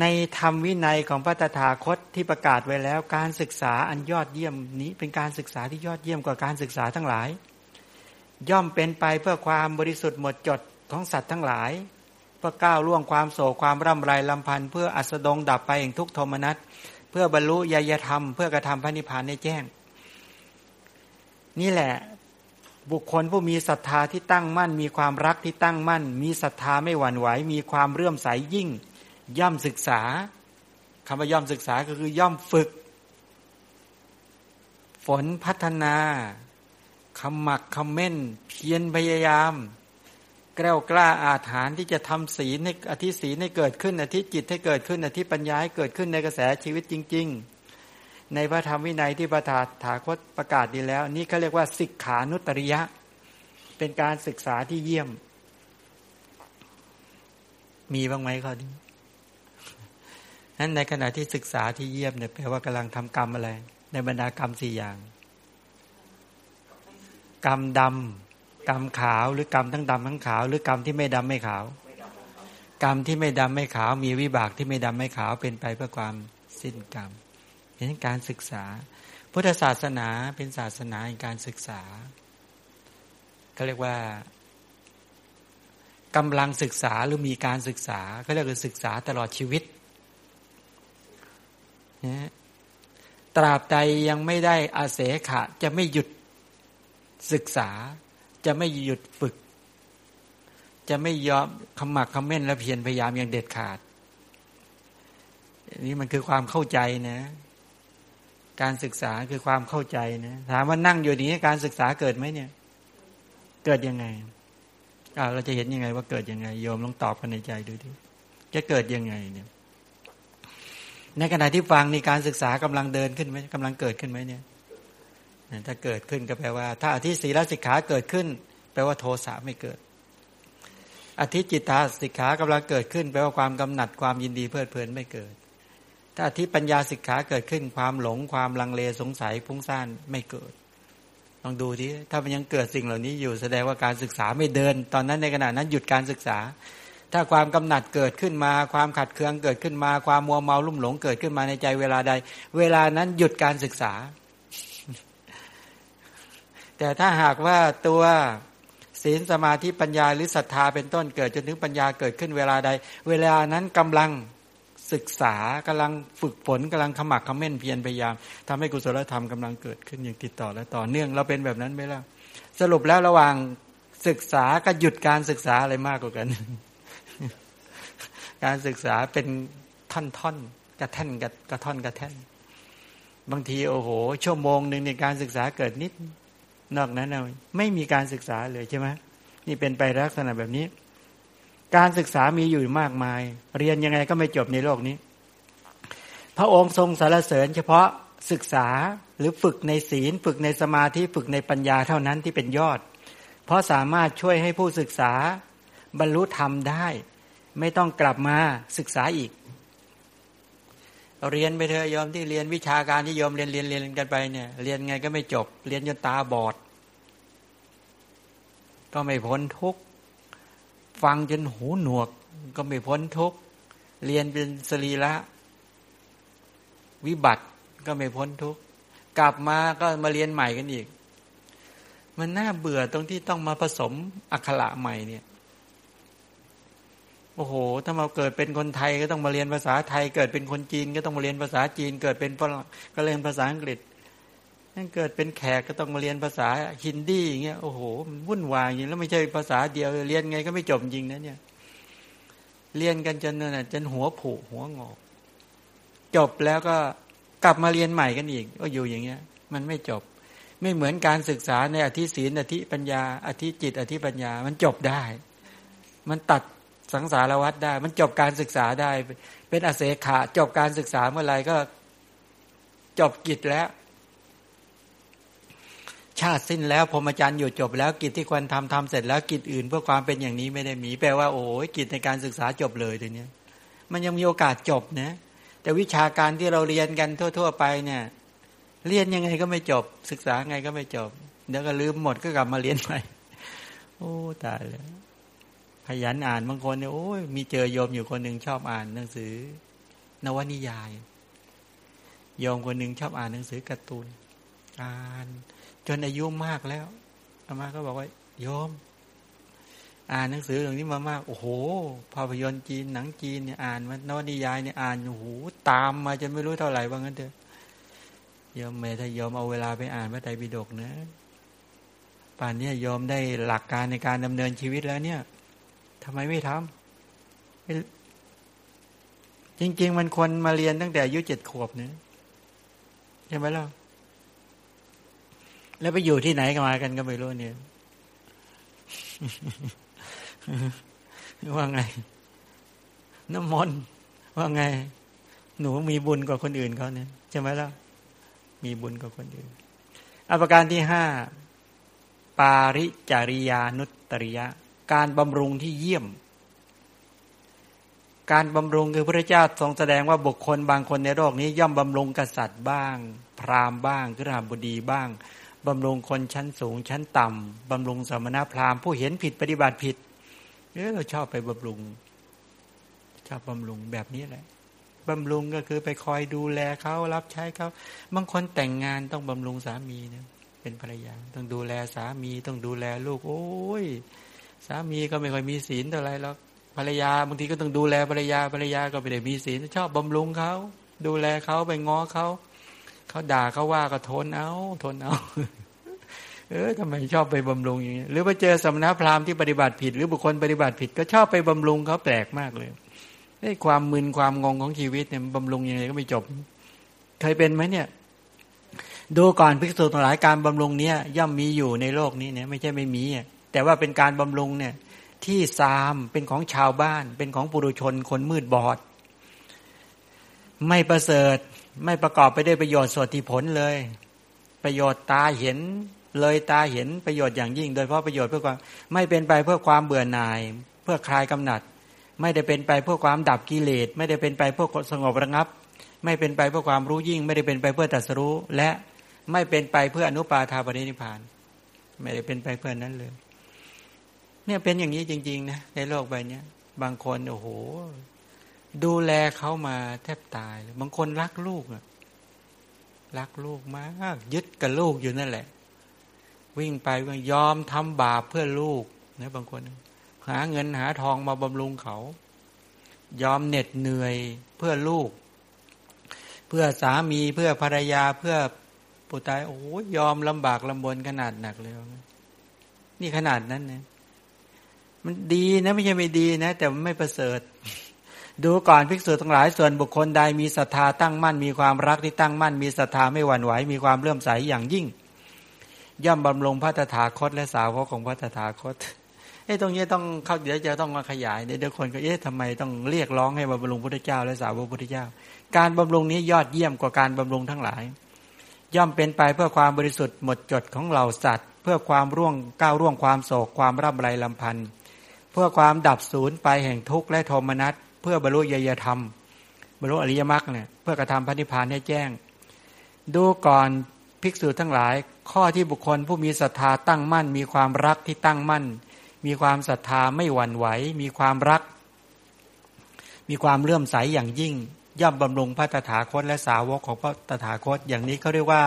ในธรรมวินัยของพระตถาคตที่ประกาศไว้แล้ว การศึกษาอันยอดเยี่ยมนี้เป็นการศึกษาที่ยอดเยี่ยมกว่าการศึกษาทั้งหลาย ย่อมเป็นไปเพื่อความบริสุทธิ์หมดจดของสัตว์ทั้งหลาย เพื่อก้าวล่วงความโศกความร่ำไรลำพันธ์เพื่ออัสดงดับไปแห่งทุกโทมนัสเพื่อบรรลุยยธรรม เพื่อกระทำพระนิพพานในแจ้ง นี่แหละ บุคคลผู้มีศรัทธาที่ตั้งมั่น มีความรักที่ตั้งมั่น มีศรัทธาไม่หวั่นไหว มีความเรื่อมใสยยิ่ง ย่อมศึกษาคำว่าย่อมศึกษาก็คือย่อมฝึก ฝนพัฒนาคำหมักคำเม่น เพียรพยายามกล้ากล้าอาถานที่จะทำศีลในอธิศีลให้เกิดขึ้นอธิจิตให้เกิดขึ้นอธิปัญญาให้เกิดขึ้นในกระแสชีวิตจริง ๆ ในพระธรรมวินัยที่ประทาถาคตประกาศดีแล้ว นี่เขาเรียกว่าสิกขานุตริยะ เป็นการศึกษาที่เยี่ยม มีบ้างไหมข้อนี้นั้นในขณะที่ศึกษาที่เยี่ยมเนี่ยแปลว่ากำลังทำกรรมอะไร ในบรรดากรรมสี่อย่าง กรรมดำกรรมขาวหรือกรรมทั้งดำทั้งขาว หรือกรรมที่ไม่ดำไม่ขาว กรรมที่ไม่ดำไม่ขาว มีวิบากที่ไม่ดำไม่ขาวเป็นไปเพื่อความสิ้นกรรม เห็นการศึกษา พุทธศาสนาเป็นศาสนาในการศึกษาเขาเรียกว่ากำลังศึกษาหรือมีการศึกษาเขาเรียกว่าศึกษาตลอดชีวิตนะตราบใดยังไม่ได้อาเสขะ จะไม่หยุดศึกษา จะไม่หยุดฝึก จะไม่ยอมขมักขม้นและเพียรพยายามอย่างเด็ดขาดนี่มันคือความเข้าใจนะ การศึกษาคือความเข้าใจนะถามว่านั่งอยู่นี้การศึกษาเกิดไหมเนี่ย เกิดยังไงอ่าเราจะเห็นยังไงว่าเกิดยังไง โยมลองตอบกันในใจดูดิจะเกิดยังไงเนี่ย ในขณะที่ฟังนี่การศึกษากำลังเดินขึ้นไหมกำลังเกิดขึ้นไหมเนี่ยถ้าเกิดขึ้นก็แปลว่า ถ้าอธิศีลสิกขาเกิดขึ้น แปลว่าโทสะไม่เกิด อธิจิตตาสิกขากำลังเกิดขึ้น แปลว่าความกำหนัดความยินดีเพลิดเพลินไม่เกิด ถ้าอธิปัญญาสิกขาเกิดขึ้นความหลงความลังเลสงสัยพุ่งซ่านไม่เกิดลองดูที่ถ้ามันยังเกิดสิ่งเหล่านี้อยู่แสดงว่าการศึกษาไม่เดิน ตอนนั้นในขณะนั้นหยุดการศึกษา ถ้าความกำหนัดเกิดขึ้นมา ความขัดเคืองเกิดขึ้นมา ความมัวเมาลุ่มหลงเกิดขึ้นมาในใจเวลาใด เวลานั้นหยุดการศึกษา แต่ถ้าหากว่าตัวศีลสมาธิปัญญาหรือศรัทธาเป็นต้นเกิดจนถึงปัญญาเกิดขึ้นเวลาใด เวลานั้นกำลัง ศึกษากำลังฝึกฝนกำลังขมักขม้นเพียรพยายามทำให้กุศลธรรมกำลังเกิดขึ้นอย่างติดต่อและต่อเนื่องเราเป็นแบบนั้นไหมล่ะสรุปแล้วระหว่างศึกษากับหยุดการศึกษาอะไรมากกว่ากัน การศึกษาเป็นท่อนท่อนกระแท่นกระท่อนกระแท่น บางทีโอ้โห ชั่วโมงหนึ่งในการศึกษาเกิดนิด นอกนั้นไม่มีการศึกษาเลยใช่ไหมนี่เป็นไปลักษณะแบบนี้ การศึกษามีอยู่มากมาย เรียนยังไงก็ไม่จบในโลกนี้ พระองค์ทรงสารเสริญ เฉพาะศึกษาหรือฝึกในศีล ฝึกในสมาธิฝึกในปัญญาเท่านั้นที่เป็นยอด เพราะสามารถช่วยให้ผู้ศึกษาบรรลุธรรมได้ ไม่ต้องกลับมาศึกษาอีก เรียนไปเถอะยอมที่เรียนวิชาการที่ยอมเรียนเรียนเรียนกันไปเนี่ย เรียนไงก็ไม่จบ เรียนจนตาบอด ก็ไม่พ้นทุก ฟังจนหูหนวก ก็ไม่พ้นทุกเรียนเป็นสรีละ วิบัติก็ไม่พ้นทุกกลับมาก็มาเรียนใหม่กันอีก มันน่าเบื่อตรงที่ต้องมาผสมอักขระใหม่เนี่ยโอ้โห ถ้ามาเกิดเป็นคนไทยก็ต้องมาเรียนภาษาไทย เกิดเป็นคนจีนก็ต้องมาเรียนภาษาจีน เกิดเป็นฝรั่งก็เรียนภาษาอังกฤษ นั่นเกิดเป็นแขกก็ต้องมาเรียนภาษาฮินดีอย่างเงี้ยโอ้โหมันวุ่นวายอย่างนี้แล้วไม่ใช่ภาษาเดียวเรียนไงก็ไม่จบจริงนะเนี่ย เรียนกันจนน่ะจนหัวผุหัวงอก จบแล้วก็กลับมาเรียนใหม่กันอีกก็อยู่อย่างเงี้ย มันไม่จบ ไม่เหมือนการศึกษาในอธิศีลอธิปัญญา อธิจิต อธิปัญญา มันจบได้ มันตัดสังสารวัตรได้ มันจบการศึกษาได้ เป็นอเสขะจบการศึกษาเมื่อไรก็จบกิจแล้ว ชาติสิ้นแล้วพรหมจรรย์อยู่จบแล้วกิจที่ควรทำทำเสร็จแล้วกิจอื่นเพื่อความเป็นอย่างนี้ไม่ได้มีแปลว่าโอ้ยกิจในการศึกษาจบเลยทีนี้มันยังมีโอกาสจบนะแต่วิชาการที่เราเรียนกันทั่ว ๆ ไปเนี่ย เรียนยังไงก็ไม่จบ ศึกษาไงก็ไม่จบเดี๋ยวก็ลืมหมดก็กลับมาเรียนใหม่โอ้ตายแล้วขยันอ่านบางคนเนี่ยโอ้ยมีเจอโยมอยู่คนหนึ่งชอบอ่านหนังสือ นวนิยายโยมคนหนึ่งชอบอ่านหนังสือการ์ตูนอ่าน จนอายุมากแล้วอามาก็บอกว่าโยม อ่านหนังสือเรื่องนี้มามาก โอ้โห ภาพยนตร์จีนหนังจีนเนี่ยอ่านมานวนิยายเนี่ยอ่านโอ้โหตามมาจนไม่รู้เท่าไหร่ว่างั้นเถอะโยมเมถ้ายอมเอาเวลาไปอ่านพระไตรปิฎกนะป่านนี้ยอมได้หลักการในการดำเนินชีวิตแล้วเนี่ยทำไมไม่ทำจริง ๆ มันควรมาเรียนตั้งแต่อายุเจ็ดขวบเนี่ยใช่ไหมล่ะ แล้วไปอยู่ที่ไหนกันมากันก็ไม่รู้เนี่ยว่าไง น้ำมนต์ว่าไง หนูมีบุญกว่าคนอื่นเขาเนี่ยใช่ไหมล่ะมีบุญกว่าคนอื่นอาการที่ห้าปาริจาริยานุตริยะ การบำรุงที่เยี่ยม การบำรุงคือพระเจ้าทรงแสดงว่าบุคคลบางคนในโลกนี้ ย่อมบำรุงกษัตริย์บ้าง พราหมณ์บ้างกฤหบดีบ้าง บำรุงคนชั้นสูงชั้นต่ำบำรุงสมณพราหมณ์ผู้เห็นผิดปฏิบัติผิดเออเราชอบไปบำรุง ชอบบำรุงแบบนี้แหละบำรุงก็คือไปคอยดูแลเขารับใช้เขาบางคนแต่งงานต้องบำรุงสามีเนี่ยเป็นภรรยา ต้องดูแลสามีต้องดูแลลูก โอ้ย สามีก็ไม่ค่อยมีศีลเท่าไรแล้วภรรยาบางทีก็ต้องดูแลภรรยาภรรยาก็ไม่ได้มีศีลชอบบำรุงเขาดูแลเขาไปง้อเขาเขาด่าเขาว่าก็ทนเอา ทนเอา เออทำไมชอบไปบำรุงอย่างนี้หรือไปเจอสมณพราหมณ์ที่ปฏิบัติผิด หรือบุคคลปฏิบัติผิด ก็ชอบไปบำรุงเขาแปลกมากเลยไอ้ความมึนความงงของชีวิตเนี่ยบำรุงยังไงก็ไม่จบเคยเป็นไหมเนี่ยดูก่อนภิกษุทั้งหลายการบำรุงเนี้ยย่อมมีอยู่ในโลกนี้เนี่ยไม่ใช่ไม่มีแต่ว่าเป็นการบำรุงเนี่ยที่ซามเป็นของชาวบ้าน เป็นของปุถุชนคนมืดบอด ไม่ประเสริฐไม่ประกอบไปด้วยประโยชน์ส่วนที่ผลเลย ประโยชน์ตาเห็น เลยตาเห็นประโยชน์อย่างยิ่ง โดยเพราะประโยชน์เพื่อความไม่เป็นไปเพื่อความเบื่อหน่าย เพื่อคลายกำหนัด ไม่ได้เป็นไปเพื่อความดับกิเลสไม่ได้เป็นไปเพื่อสงบระงับ ไม่เป็นไปเพื่อความรู้ยิ่ง ไม่ได้เป็นไปเพื่อตัสรู้ และไม่เป็นไปเพื่ออนุปาทาปรินิพาน ไม่ได้เป็นไปเพื่อนั้นเลย เนี่ยเป็นอย่างนี้จริง ๆ นะในโลกใบนี้บางคนโอ้โหดูแลเขามาแทบตาย บางคนรักลูกอะรักลูกมาก ยึดกับลูกอยู่นั่นแหละ วิ่งไปยอมทำบาปเพื่อลูกนะบางคน หาเงินหาทองมาบำรุงเขา ยอมเหน็ดเหนื่อยเพื่อลูก เพื่อสามีเพื่อภรรยาเพื่อปุตายโอ้ยอมลำบากลำบนขนาดหนักเลยนี่ขนาดนั้นนะมันดีนะไม่ใช่ไม่ดีนะ แต่มันไม่ประเสริฐ ดูก่อนภิกษุทั้งหลายส่วนบุคคลใดมีศรัทธาตั้งมั่น มีความรักที่ตั้งมั่น มีศรัทธาไม่หวั่นไหวมีความเลื่อมใสอย่างยิ่ง ย่อมบำรุงพระตถาคต และสาวกของพระตถาคตเอ้ตรงนี้ต้องเข้าเดี๋ยวจะต้องมาขยายเดี๋ยวคนก็เอ๊ะทำไมต้องเรียกร้องให้บำรุงพระเจ้า และสาวกพระเจ้า การบำรุงนี้ยอดเยี่ยมกว่าการบำรุงทั้งหลาย ย่อมเป็นไปเพื่อความบริสุทธิ์หมดจดของเหล่าสัตว์ เพื่อความร่วงก้าวร่วงความโศกความร่ำไรลำพันธ์เพื่อความดับศูนย์ไปแห่งทุกข์และโทมนัสเพื่อบรรลุยยธรรม บรรลุอริยมรรคเนี่ยเพื่อกระทำพระนิพพานให้แจ้ง ดูก่อนภิกษุทั้งหลาย ข้อที่บุคคลผู้มีศรัทธาตั้งมั่น มีความรักที่ตั้งมั่น มีความศรัทธาไม่หวั่นไหว มีความรัก มีความเลื่อมใสอย่างยิ่ง ย่อมบำรุงพระตถาคตและสาวกของพระตถาคตอย่างนี้เขาเรียกว่า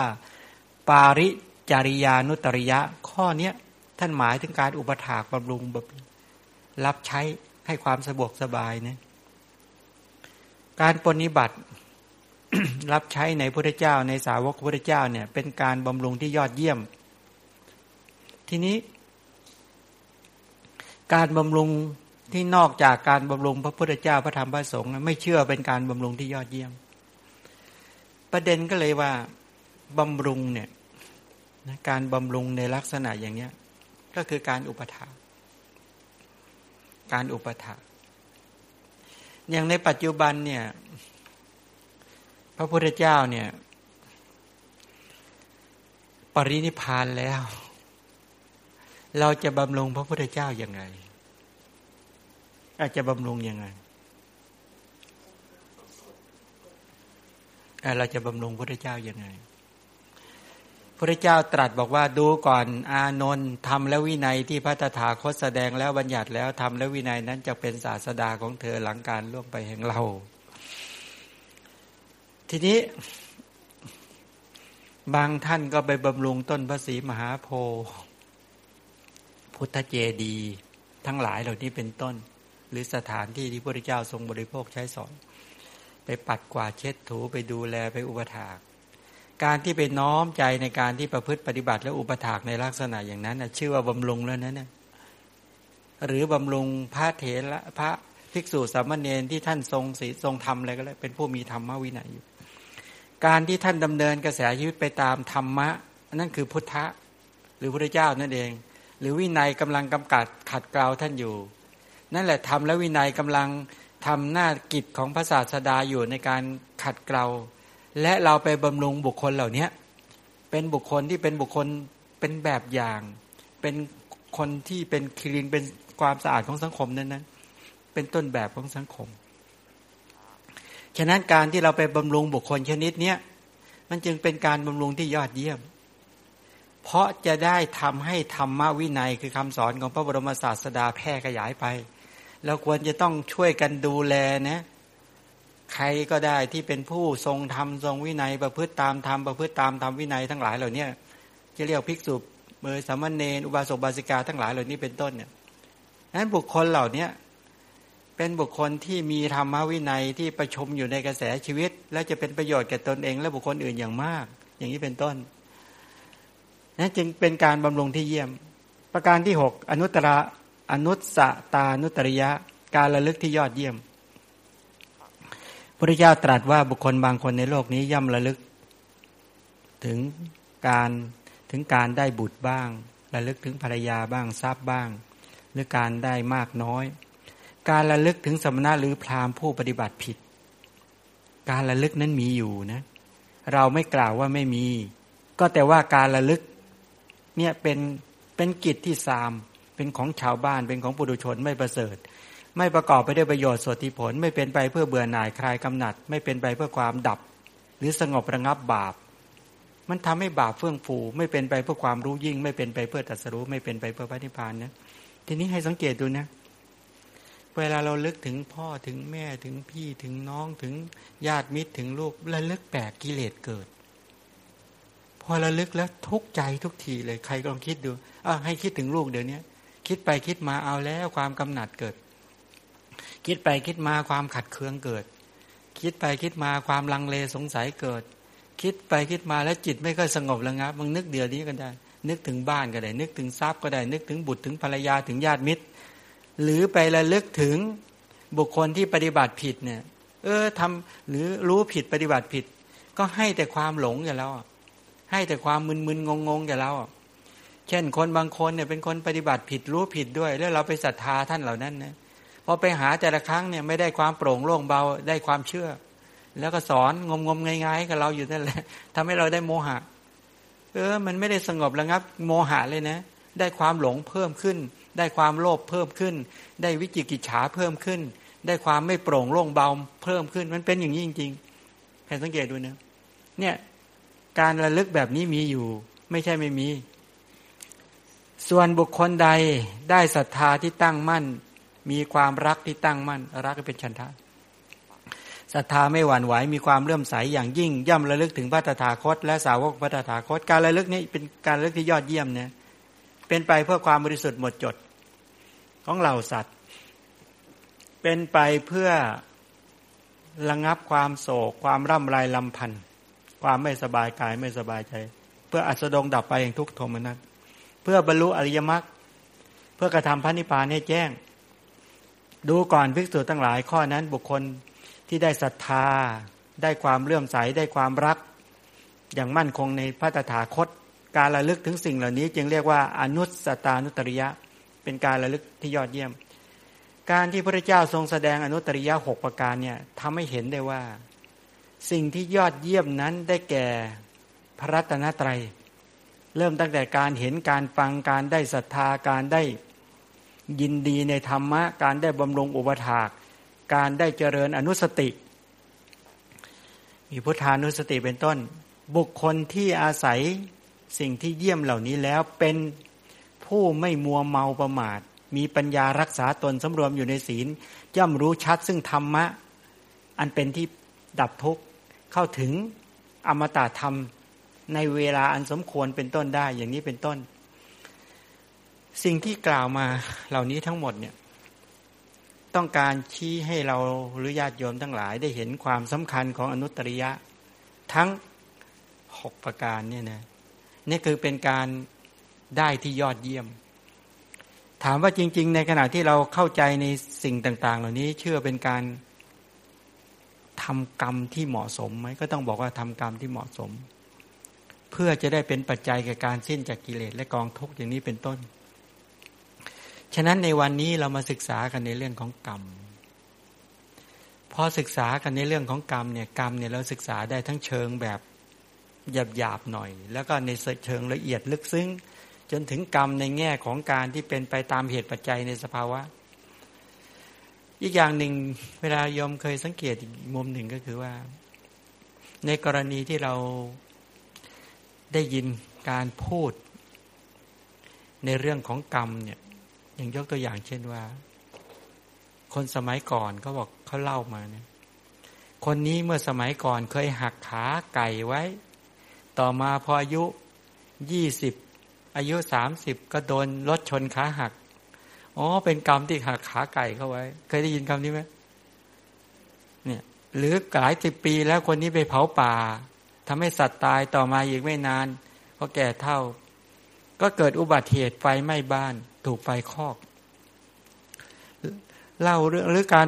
ปาริจาริยานุตริยะ ข้อเนี้ยท่านหมายถึงการอุปถากบำรุงแบบรับใช้ให้ความสะดวกสบายเนี่ยการปฏิบัติ รับใช้ในพระเจ้าในสาวกพระเจ้าเนี่ย เป็นการบำรุงที่ยอดเยี่ยม ทีนี้ การบำรุงที่นอกจากการบำรุงพระพุทธเจ้าพระธรรมพระสงฆ์ไม่เชื่อเป็นการบำรุงที่ยอดเยี่ยม ประเด็นก็เลยว่าบำรุงเนี่ยการบำรุงในลักษณะอย่างเนี้ยก็คือการอุปถาการอุปถาอย่างในปัจจุบันเนี่ย พระพุทธเจ้าเนี่ย ปรินิพานแล้ว เราจะบำรุงพระพุทธเจ้าย่างไง อาจจะบำรุงยังไงเราจะบำรุงพระพุทธเจ้ายังไงพระเจ้าตรัสบอกว่าดูก่อนอานนท์ทำและวินัยที่พระตถาคตแสดงแล้วบัญญัติแล้วทำและวินัยนั้นจะเป็นศาสดาของเธอหลังการล่วงไปแห่งเรา ทีนี้ บางท่านก็ไปบำรุงต้นพระศรีมหาโพธิ์พุทธเจดี ทั้งหลายเหล่านี้เป็นต้น หรือสถานที่ที่พระพุทธเจ้าทรงบริโภคใช้สอน ไปปัดกวาดเช็ดถูไปดูแลไปอุปถาก การที่ไปน้อมใจในการที่ประพฤติปฏิบัติและอุปถากในลักษณะอย่างนั้นนะชื่อว่าบำรุงแล้วนะเนี่ยหรือบำรุงพระเถระพระภิกษุสามเณรที่ท่านทรงศีลทรงธรรมอะไรก็แล้วเป็นผู้มีธรรมวินัยอยู่ การที่ท่านดำเนินกระแสชีวิตไปตามธรรมะนั่นคือพุทธะหรือพระเจ้านั่นเอง หรือวินัยกำลังกำกัดขัดเกลาท่านอยู่ นั่นแหละทำและวินัยกำลังทำหน้ากิจของพระศาสดาอยู่ในการขัดเกลาและเราไปบำรุงบุคคลเหล่านี้เป็นบุคคลที่เป็นบุคคลเป็นแบบอย่าง เป็นคนที่เป็นคลีนเป็นความสะอาดของสังคมนั้นนั้นเป็นต้นแบบของสังคม ฉะนั้นการที่เราไปบำรุงบุคคลชนิดเนี้ยมันจึงเป็นการบำรุงที่ยอดเยี่ยม เพราะจะได้ทำให้ธรรมวินัยคือคำสอนของพระบรมศาสดาแพร่ขยายไปเราควรจะต้องช่วยกันดูแลนะใครก็ได้ที่เป็นผู้ทรงธรรมทรงวินัยประพฤติตามธรรมประพฤติตามธรรมวินัยทั้งหลายเหล่านี้จะเรียกภิกษุเบอร์สามเณรอุบาสกบาสิกาทั้งหลายเหล่านี้เป็นต้นเนี่ยนั้นบุคคลเหล่านี้ เป็นบุคคลที่มีธรรมวินัยที่ประชมอยู่ในกระแสชีวิต และจะเป็นประโยชน์แก่ตนเองและบุคคลอื่นอย่างมาก อย่างนี้เป็นต้นนั้นจึงเป็นการบำรุงที่เยี่ยม ประการที่หกอนุตระอนุสตานุตริยะ การระลึกที่ยอดเยี่ยมพระเจ้าตรัสว่าบุคคลบางคนในโลกนี้ย่ำระลึก ถึงการถึงการได้บุตรบ้าง ระลึกถึงภรรยาบ้างทรัพย์บ้าง หรือการได้มากน้อย การระลึกถึงสมณะหรือพราหมณ์ผู้ปฏิบัติผิด การระลึกนั้นมีอยู่นะ เราไม่กล่าวว่าไม่มี ก็แต่ว่าการระลึกเนี่ยเป็นเป็นกิจที่สามเป็นของชาวบ้านเป็นของปุถุชนไม่ประเสริฐ ไม่ประกอบไปด้วยประโยชน์สติผล ไม่เป็นไปเพื่อเบื่อหน่ายคลายกำหนัด ไม่เป็นไปเพื่อความดับ หรือสงบระงับบาป มันทำให้บาปเฟื่องฟู ไม่เป็นไปเพื่อความรู้ยิ่ง ไม่เป็นไปเพื่อตัดสรู้ไม่เป็นไปเพื่อพระนิพพานนะทีนี้ให้สังเกตดูนะเเวลาเราลึกถึงพ่อถึงแม่ถึงพี่ถึงน้องถึงญาติมิตรถึงลูกระลึกแปลกกิเลสเกิด พอระลึกแล้วทุกใจทุกทีเลยใครลองคิดดูอะให้คิดถึงลูกเดี๋ยวนี้คิดไปคิดมาเอาแล้วความกำหนัดเกิด คิดไปคิดมาความขัดเคืองเกิด คิดไปคิดมาความลังเลสงสัยเกิด คิดไปคิดมาแล้วจิตไม่ค่อยสงบแล้วงับมึงนึกเดี๋ยวนี้ก็ได้ นึกถึงบ้านก็ได้ นึกถึงทรัพย์ก็ได้ นึกถึงบุตรถึงภรรยาถึงญาติมิตร หรือไประลึกถึงบุคคลที่ปฏิบัติผิดเนี่ย เออทำหรือรู้ผิดปฏิบัติผิด ก็ให้แต่ความหลงอย่าแล้วให้แต่ความมึนๆงงๆอย่าแล้วเช่นคนบางคนเนี่ยเป็นคนปฏิบัติผิดรู้ผิดด้วย แล้วเราไปศรัทธาท่านเหล่านั้นนะพอไปหาแต่ละครั้งเนี่ยไม่ได้ความโปร่งโล่งเบาได้ความเชื่อ แล้วก็สอนงมงมง่ายๆกับเราอยู่นั่นแหละทำให้เราได้โมหะ เออ มันไม่ได้สงบระงับ โมหะเลยนะ ได้ความหลงเพิ่มขึ้น ได้ความโลภเพิ่มขึ้น ได้วิจิกิจฉาเพิ่มขึ้น ได้ความไม่โปร่งโล่งเบาเพิ่มขึ้น มันเป็นอย่างนี้จริงๆให้สังเกตดูนะเนี่ยการระลึกแบบนี้มีอยู่ ไม่ใช่ไม่มี ส่วนบุคคลใดได้ศรัทธาที่ตั้งมั่น มีความรักที่ตั้งมั่น รักก็เป็นชันทะศรัทธาไม่หวั่นไหวมีความเลื่อมใสอย่างยิ่งย่ำระลึกถึงพระตถาคต และสาวกพระตถาคต การระลึกนี้เป็นการระลึกที่ยอดเยี่ยมเนี่ย เป็นไปเพื่อความบริสุทธิ์หมดจดของเหล่าสัตว์ เป็นไปเพื่อระงับความโศก ความร่ำไรลำพันธ์ความไม่สบายกายไม่สบายใจ เพื่ออัสดงดับไปอย่างทุกโทมนัสเพื่อบรรลุอริยมรรคเพื่อกระทำพระนิพพานให้แจ้ง ดูก่อนภิกษุทั้งหลายข้อนั้นบุคคลที่ได้ศรัทธา ได้ความเลื่อมใสได้ความรัก อย่างมั่นคงในพระตถาคต การระลึกถึงสิ่งเหล่านี้ จึงเรียกว่าอนุสตานุตริยะ เป็นการระลึกที่ยอดเยี่ยม การที่พระเจ้าทรงแสดงอนุตริยะหกประการเนี่ยทำให้เห็นได้ว่า สิ่งที่ยอดเยี่ยมนั้นได้แก่พระรัตนตรัย เริ่มตั้งแต่การเห็นการฟังการได้ศรัทธาการได้ยินดีในธรรมะ การได้บำรุงอุปถาก การได้เจริญอนุสติ มีพุทธานุสติเป็นต้น บุคคลที่อาศัย สิ่งที่เยี่ยมเหล่านี้แล้วเป็นผู้ไม่มัวเมาประมาท มีปัญญารักษาตนสำรวมอยู่ในศีล ย่อมรู้ชัดซึ่งธรรมะ อันเป็นที่ดับทุกข์เข้าถึงอมตะธรรมในเวลาอันสมควรเป็นต้นได้อย่างนี้เป็นต้น สิ่งที่กล่าวมาเหล่านี้ทั้งหมดเนี่ยต้องการชี้ให้เราหรือญาติโยมทั้งหลายได้เห็นความสำคัญของอนุตริยะ ทั้งหกประการเนี่ยนะ นี่คือเป็นการได้ที่ยอดเยี่ยม ถามว่าจริง ๆ ในขณะที่เราเข้าใจในสิ่งต่าง ๆ เหล่านี้เชื่อเป็นการทำกรรมที่เหมาะสมไหมก็ต้องบอกว่าทำกรรมที่เหมาะสม เพื่อจะได้เป็นปัจจัยแก่การสิ้นจากกิเลสและกองทุกข์อย่างนี้เป็นต้น ฉะนั้นในวันนี้เรามาศึกษากันในเรื่องของกรรมพอศึกษากันในเรื่องของกรรมเนี่ยกรรมเนี่ยเราศึกษาได้ทั้งเชิงแบบ หยาบๆหน่อย แล้วก็ในเชิงละเอียดลึกซึ้ง จนถึงกรรมในแง่ของการที่เป็นไปตามเหตุปัจจัยในสภาวะ อีกอย่างหนึ่งเวลายมเคยสังเกตอีกมุมหนึ่งก็คือว่า ในกรณีที่เราได้ยินการพูดในเรื่องของกรรมเนี่ยอย่างยกตัวอย่างเช่นว่า คนสมัยก่อนเขาบอกเขาเล่ามาเนี่ยคนนี้เมื่อสมัยก่อนเคยหักขาไก่ไว้ ต่อมาพออายุยี่สิบอายุสามสิบก็โดนรถชนขาหัก อ๋อ เป็นกรรมที่หักขาไก่เข้าไว้ เคยได้ยินคำนี้ไหมเนี่ยหรือหลายสิบปีแล้วคนนี้ไปเผาป่าทำให้สัตว์ตายต่อมาอีกไม่นานพอแก่เท่า ก็เกิดอุบัติเหตุไฟไหม้บ้าน ถูกไฟคอกเล่าเรื่องหรือการ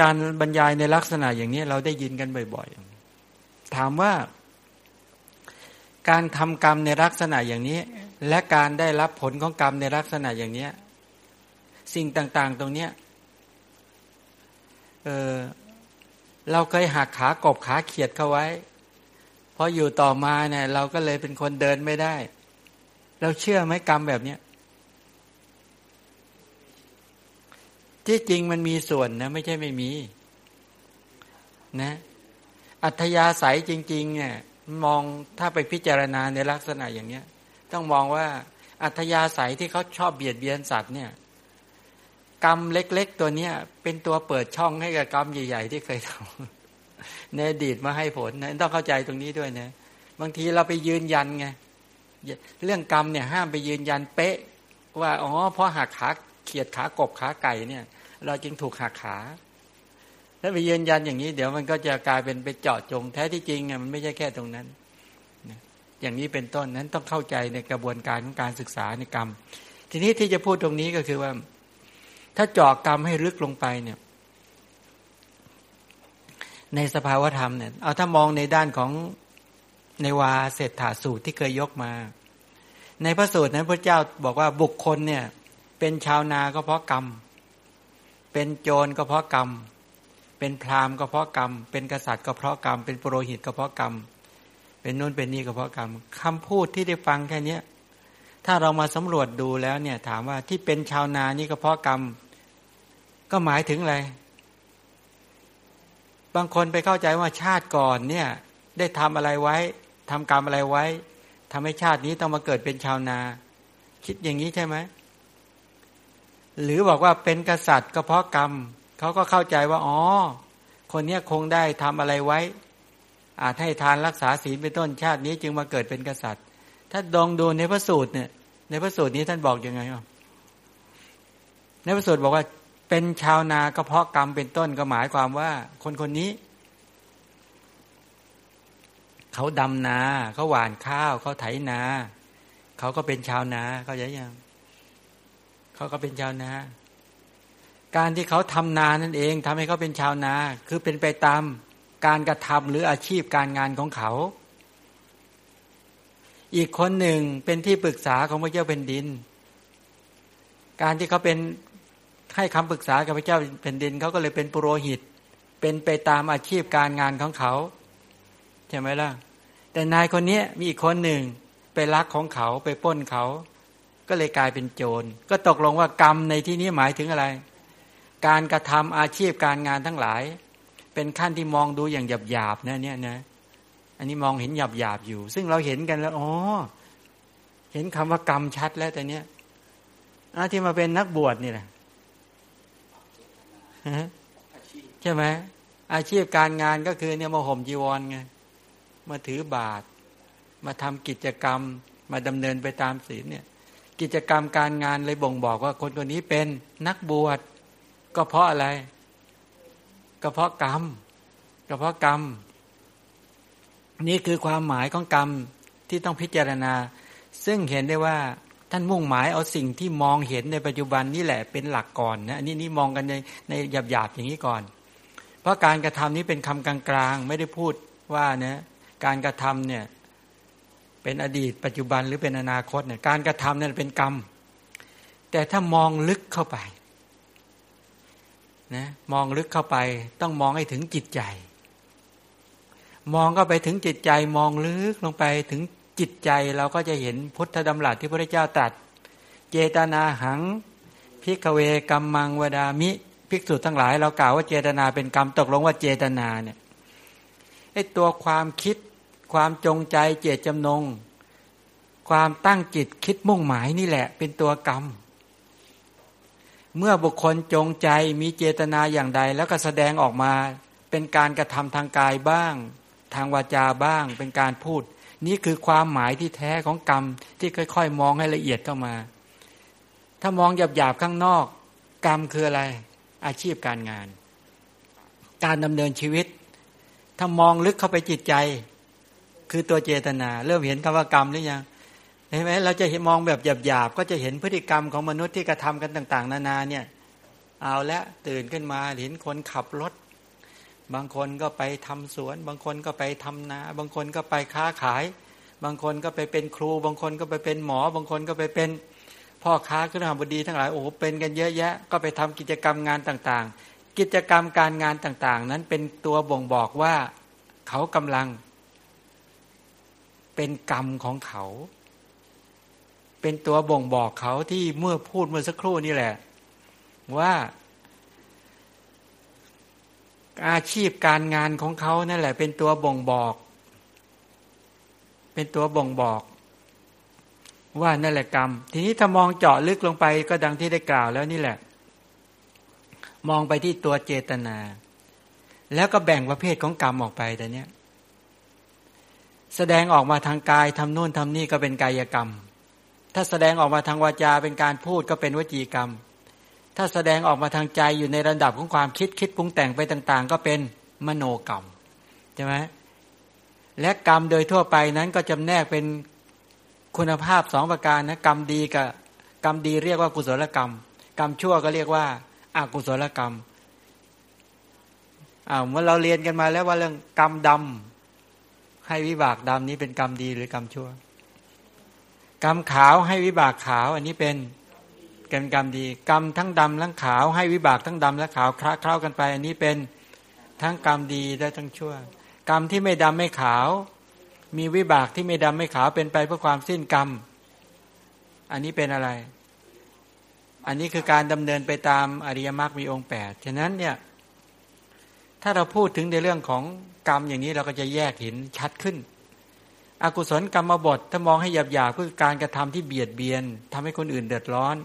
การบรรยายในลักษณะอย่างนี้เราได้ยินกันบ่อย ๆ ถามว่า การทำกรรมในลักษณะอย่างนี้ และการได้รับผลของกรรมในลักษณะอย่างนี้สิ่งต่าง ๆ ตรงเนี้ยเออเราเคยหักขากบขาเขียดเข้าไว้พออยู่ต่อมาเนี่ยเราก็เลยเป็นคนเดินไม่ได้ เราเชื่อไหมกรรมแบบเนี้ยที่จริงมันมีส่วนนะไม่ใช่ไม่มี นะ อัธยาศัยจริง ๆ เนี่ย มองถ้าไปพิจารณาในลักษณะอย่างเนี้ย ต้องมองว่าอัธยาศัยที่เขาชอบเบียดเบียนสัตว์เนี่ย กรรมเล็ก ๆ ตัวเนี้ยเป็นตัวเปิดช่องให้กับกรรมใหญ่ ๆ ที่เคยทำในอดีตมาให้ผลนะต้องเข้าใจตรงนี้ด้วยนะบางทีเราไปยืนยันไงเรื่องกรรมเนี่ยห้ามไปยืนยันเป๊ะ ว่าอ๋อเพราะหักขาเขียดขากบขาไก่เนี่ย เราจึงถูกหักขา ถ้าไปยืนยันอย่างนี้ เดี๋ยวมันก็จะกลายเป็นไปเจาะจงแท้ที่จริงมันไม่ใช่แค่ตรงนั้นอย่างนี้เป็นต้นนั้นต้องเข้าใจในกระบวนการของการศึกษาในกรรม ทีนี้ที่จะพูดตรงนี้ก็คือว่า ถ้าเจาะกรรมให้ลึกลงไปเนี่ย ในสภาวธรรมเนี่ยเอาถ้ามองในด้านของในวาเศรษฐาสูตรที่เคยยกมา ในพระสูตรนั้นพระเจ้าบอกว่าบุคคลเนี่ย เป็นชาวนาก็เพราะกรรม เป็นโจรก็เพราะกรรม เป็นพราหมณ์ก็เพราะกรรม เป็นกษัตริย์ก็เพราะกรรม เป็นปุโรหิตก็เพราะกรรม เป็นนู่นเป็นนี่ก็เพราะกรรมคำพูดที่ได้ฟังแค่เนี้ยถ้าเรามาสำรวจดูแล้วเนี่ยถามว่าที่เป็นชาวนานี่ก็เพราะกรรม ก็หมายถึงอะไร บางคนไปเข้าใจว่าชาติก่อนเนี่ยได้ทำอะไรไว้ทำกรรมอะไรไว้ทำให้ชาตินี้ต้องมาเกิดเป็นชาวนา คิดอย่างนี้ใช่ไหมหรือบอกว่าเป็นกษัตริย์ก็เพราะกรรม เขาก็เข้าใจว่า อ๋อ คนเนี้ยคงได้ทำอะไรไว้ อาจให้ทานรักษาศีลเป็นต้นชาตินี้จึงมาเกิดเป็นกษัตริย์ ถ้าดองดูในพระสูตรเนี่ย ในพระสูตรนี้ท่านบอกอยังไงอะในพระสูตรบอกว่า เป็นชาวนาก็เพาะกรรมเป็นต้นก็หมายความว่า คนคนนี้ เขาดำนาเขาหว่านข้าวเขาไถนาเขาก็เป็นชาวนาเขาใจยังเขาก็เป็นชาวนา การที่เขาทำนานั่นเองทำให้เขาเป็นชาวนา คือเป็นไปตามการกระทำหรืออาชีพการงานของเขา อีกคนหนึ่งเป็นที่ปรึกษาของพระเจ้าเป็นดิน การที่เขาเป็นให้คำปรึกษากับพระเจ้าเป็นดินเขาก็เลยเป็นปุโรหิต เป็นไปตามอาชีพการงานของเขาใช่ไหมล่ะ แต่นายคนนี้มีอีกคนหนึ่งไปรักของเขาไปป้นเขา ก็เลยกลายเป็นโจร ก็ตกลงว่ากรรมในที่นี้หมายถึงอะไร การกระทำอาชีพการงานทั้งหลาย เป็นขั้นที่มองดูอย่างหยาบๆนะเนี่ยนะอันนี้มองเห็นหยาบๆอยู่ ซึ่งเราเห็นกันแล้วอ๋อเห็นคำว่ากรรมชัดแล้วแต่เนี้ยอาที่มาเป็นนักบวชนี่แหละใช่ไหมอาชีพการงานก็คือเนี่ยมาห่มจีวรไงมาถือบาตรมาทำกิจกรรม มาดำเนินไปตามศีลเนี่ย กิจกรรมการงานเลยบ่งบอกว่าคนคนนี้เป็นนักบวช ก็เพราะอะไร ก็เพราะกรรม ก็เพราะกรรม นี่คือความหมายของกรรมที่ต้องพิจารณา ซึ่งเห็นได้ว่าท่านมุ่งหมายเอาสิ่งที่มองเห็นในปัจจุบันนี่แหละเป็นหลักก่อนนะน,นี่นี่มองกันในในหยาบๆอย่างนี้ก่อน เพราะการกระทำนี้เป็นคำกลางๆ ไม่ได้พูดว่านะการกระทำเนี่ยเป็นอดีต ปัจจุบันหรือเป็นอนาคตเนี่ยการกระทำนั้นเป็นกรรม แต่ถ้ามองลึกเข้าไป นะมองลึกเข้าไปต้องมองให้ถึงจิตใจ มองก็ไปถึงจิตใจมองลึกลงไปถึงจิตใจเราก็จะเห็นพุทธดำรัสที่พระเจ้าตรัส เจตนาหังพิกเวกรรมังวดามิภิกษุทั้งหลาย เรากล่าวว่าเจตนาเป็นกรรมตกลงว่าเจตนาเนี่ยไอตัวความคิดความจงใจเจตจำนง ความตั้งจิตคิดมุ่งหมายนี่แหละ เป็นตัวกรรม เมื่อบุคคลจงใจมีเจตนาอย่างใด แล้วก็แสดงออกมา เป็นการกระทำทางกายบ้าง ทางวาจาบ้าง เป็นการพูด นี่คือความหมายที่แท้ของกรรมที่ค่อย ๆ มองให้ละเอียดเข้ามา ถ้ามองหยาบๆข้างนอก กรรมคืออะไร อาชีพการงาน การดำเนินชีวิต ถ้ามองลึกเข้าไปจิตใจ คือตัวเจตนา เริ่มเห็นคำว่ากรรมหรือยัง เห็นไหมเราจะมองแบบหยาบๆก็จะเห็นพฤติกรรมของมนุษย์ที่กระทำกันต่าง ๆ นานาเนี่ยเอาละตื่นขึ้นมาเห็นคนขับรถ บางคนก็ไปทำสวน บางคนก็ไปทำนา บางคนก็ไปค้าขาย บางคนก็ไปเป็นครู บางคนก็ไปเป็นหมอ บางคนก็ไปเป็นพ่อค้าขึ้นหบดีทั้งหลายโอ้โหเป็นกันเยอะแยะ ก็ไปทำกิจกรรมงานต่างๆ กิจกรรมการงานต่างๆ นั้นเป็นตัวบ่งบอกว่าเขากำลัง เป็นกรรมของเขา เป็นตัวบ่งบอกเขาที่เมื่อพูดเมื่อสักครู่นี่แหละ ว่า อาชีพการงานของเขานั่นแหละ เป็นตัวบ่งบอก เป็นตัวบ่งบอก ว่านั่นแหละกรรม ทีนี้ถ้ามองเจาะลึกลงไปก็ดังที่ได้กล่าวแล้วนี่แหละ มองไปที่ตัวเจตนา แล้วก็แบ่งประเภทของกรรมออกไปแต่เนี้ยแสดงออกมาทางกายทำโน่นทำนี่ก็เป็นกายกรรม ถ้าแสดงออกมาทางวาจาเป็นการพูดก็เป็นวจีกรรม ถ้าแสดงออกมาทางใจอยู่ในระดับของความคิดคิดปรุงแต่งไปต่าง ๆ ก็เป็นมโนกรรมใช่ไหมและกรรมโดยทั่วไปนั้นก็จำแนกเป็นคุณภาพสองประการนะกรรมดีกับกรรมดีเรียกว่ากุศลกรรม กรรมชั่วก็เรียกว่าอากุศลกรรมอ้าวเมื่อเราเรียนกันมาแล้วว่าเรื่องกรรมดำให้วิบากดำนี้เป็นกรรมดีหรือกรรมชั่ว กรรมขาวให้วิบากขาว อันนี้เป็นกรรมกรรมดี กรรมทั้งดำทั้งขาวให้วิบากทั้งดำและขาวคละเคล้ากันไป อันนี้เป็นทั้งกรรมดีและทั้งชั่ว กรรมที่ไม่ดำไม่ขาว มีวิบากที่ไม่ดำไม่ขาวเป็นไปเพื่อความสิ้นกรรม อันนี้เป็นอะไร อันนี้คือการดำเนินไปตามอริยมรรคมีองค์แปดฉะนั้นเนี่ยถ้าเราพูดถึงในเรื่องของกรรมอย่างนี้เราก็จะแยกเห็นชัดขึ้น อกุศลกรรมบทถ้ามองให้หยาบหยาคือการกระทำที่เบียดเบียนทำให้คนอื่นเดือดร้อน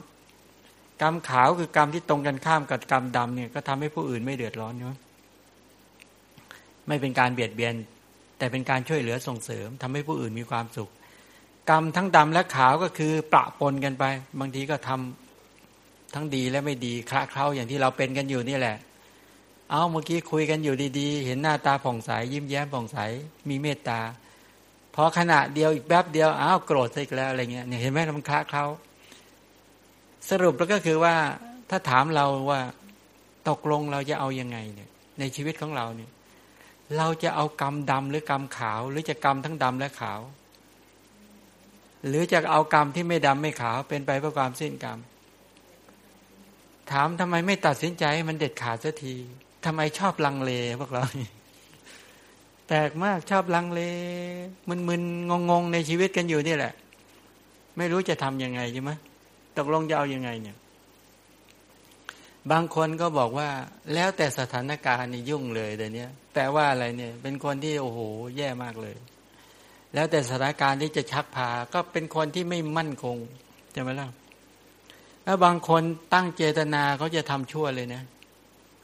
กรรมขาวคือกรรมที่ตรงกันข้ามกับกรรมดำเนี่ยก็ทำให้ผู้อื่นไม่เดือดร้อนเนาะไม่เป็นการเบียดเบียน แต่เป็นการช่วยเหลือส่งเสริมทำให้ผู้อื่นมีความสุข กรรมทั้งดำและขาวก็คือประปนกันไป บางทีก็ทำทั้งดีและไม่ดีคละเคล้าอย่างที่เราเป็นกันอยู่นี่แหละ เอาเมื่อกี้คุยกันอยู่ดี ๆ เห็นหน้าตาผ่องใสยิ้มแย้มผ่องใสมีเมตตา พอขณะเดียวอีกแป๊บเดียวอ้าวโกรธอีกแล้วอะไรเงี้ยเนี่ยเห็นไหมมันคละเขาสรุปแล้วก็คือว่าถ้าถามเราว่าตกลงเราจะเอายังไงเนี่ย ในชีวิตของเราเนี่ย เราจะเอากรรมดำหรือกรรมขาว หรือจะกรรมทั้งดำและขาว หรือจะเอากรรมที่ไม่ดำไม่ขาว เป็นไปเพื่อความสิ้นกรรม ถามทำไมไม่ตัดสินใจให้มันเด็ดขาดสักทีทำไมชอบลังเลพวกเรา แปลกมากชอบลังเลมึนๆงงๆในชีวิตกันอยู่นี่แหละ ไม่รู้จะทํำยังไงใช่ไหมตกลงจะเอาอยัางไงเนี่ย บางคนก็บอกว่า แล้วแต่สถานการณ์นี่ยุ่งเลยเดี๋ยวนี้แปลว่าอะไรเนี่ย เป็นคนที่โอ้โห แย่มากเลย แล้วแต่สถานการณ์ที่จะชักพา ก็เป็นคนที่ไม่มั่นคงใช่ไหมล่ะแล้วบางคนตั้งเจตนาเขาจะทำชั่วเลยนะเ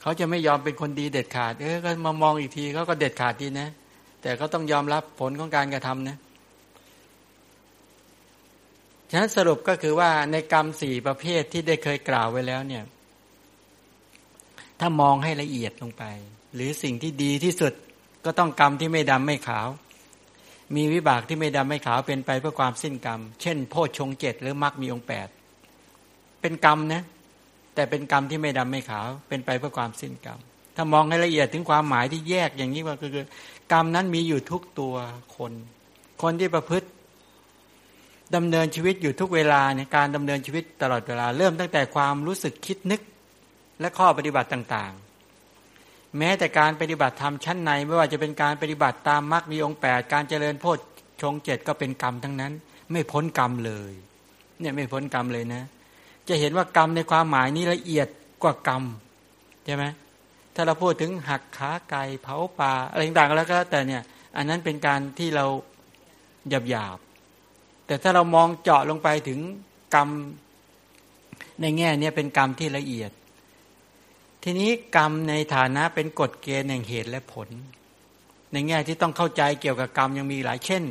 ขาจะไม่ยอมเป็นคนดีเด็ดขาด เออก็มามองอีกทีเขาก็เด็ดขาดดีนะ แต่เขาต้องยอมรับผลของการกระทำนะฉะนั้นสรุปก็คือว่าในกรรมสี่ประเภทที่ได้เคยกล่าวไว้แล้วเนี่ย ถ้ามองให้ละเอียดลงไป หรือสิ่งที่ดีที่สุดก็ต้องกรรมที่ไม่ดำไม่ขาว มีวิบากที่ไม่ดำไม่ขาวเป็นไปเพื่อความสิ้นกรรม เช่น โพชฌงเจ็ดหรือมรรคมีองแปดเป็นกรรมนะ แต่เป็นกรรมที่ไม่ดำไม่ขาว เป็นไปเพื่อความสิ้นกรรม ถ้ามองให้ละเอียดถึงความหมายที่แยกอย่างนี้ว่าคือ กรรมนั้นมีอยู่ทุกตัวคน คนที่ประพฤติดำเนินชีวิตอยู่ทุกเวลาเนี่ยการดำเนินชีวิตตลอดเวลา เริ่มตั้งแต่ความรู้สึกคิดนึกและข้อปฏิบัติต่างๆ แม้แต่การปฏิบัติธรรมชั้นใน ไม่ว่าจะเป็นการปฏิบัติตามมรรคมีองค์แปดการเจริญโพชฌงเจ็ดก็เป็นกรรมทั้งนั้น ไม่พ้นกรรมเลย เนี่ยไม่พ้นกรรมเลยนะ จะเห็นว่ากรรมในความหมายนี้ละเอียดกว่ากรรมใช่ไหมถ้าเราพูดถึงหักขาไก่เผาปลาอะไรต่างๆแล้วก็แต่เนี่ย อันนั้นเป็นการที่เราหยาบหยาบแต่ถ้าเรามองเจาะลงไปถึงกรรมในแง่นี้เป็นกรรมที่ละเอียด ทีนี้กรรมในฐานะเป็นกฎเกณฑ์แห่งเหตุและผล ในแง่ที่ต้องเข้าใจเกี่ยวกับกรรมยังมีหลายเช่น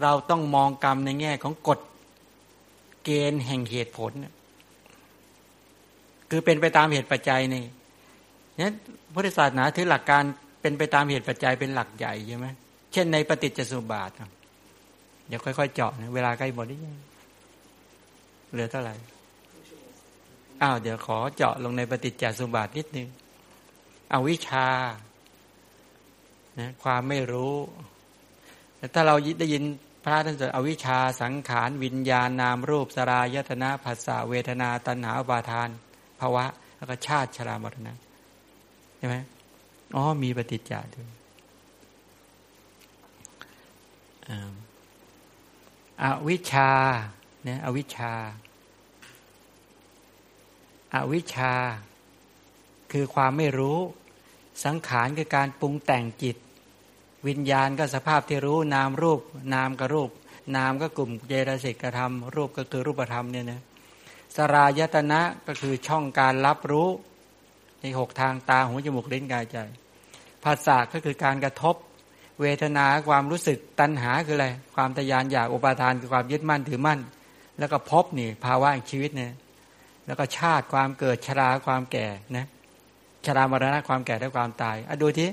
เราต้องมองกรรมในแง่ของกฎเกณฑ์แห่งเหตุผล คือเป็นไปตามเหตุปัจจัยนี่นั้นพุทธศาสนาถือหลักการเป็นไปตามเหตุปัจจัยเป็นหลักใหญ่ใช่ไหมเช่นในปฏิจจสมุปบาทเดี๋ยวค่อยๆเจาะนะเวลาใกล้หมดนี่เหลือเท่าไหร่อ้าวเดี๋ยวขอเจาะลงในปฏิจจสมุปบาทนิดนึงเอาวิชานะความไม่รู้แต่ถ้าเราได้ยินพระท่านจะอวิชาสังขาร วิญญาณนามรูปสรายตนะภาษาเวทนาตัณหาบาทาน ภาวะ แล้วก็ชาติชรามรณะใช่ไหมอ๋อมีปฏิจจาด้วยอวิชาเนี่ยอวิชาอาวิชา คือความไม่รู้ สังขารคือการปรุงแต่งจิต วิญญาณก็สภาพที่รู้ นามรูป นามก็รูป นามก็กลุ่มเจตสิกกระทำรูปก็คือรูปธรรมเนี่ยนะ สรายตนะก็คือช่องการรับรู้ในหกทางตาหูจมูกลิ้นกายใจภาษาก็คือการกระทบ เวทนาความรู้สึกตัณหาคืออะไร ความทยานอยากอุปาทานคือความยึดมั่นถือมั่น แล้วก็พบนี่ภาวะชีวิตเนี่ยแล้วก็ชาติความเกิดชราความแก่นะชรามรณะความแก่และความตายอะดูที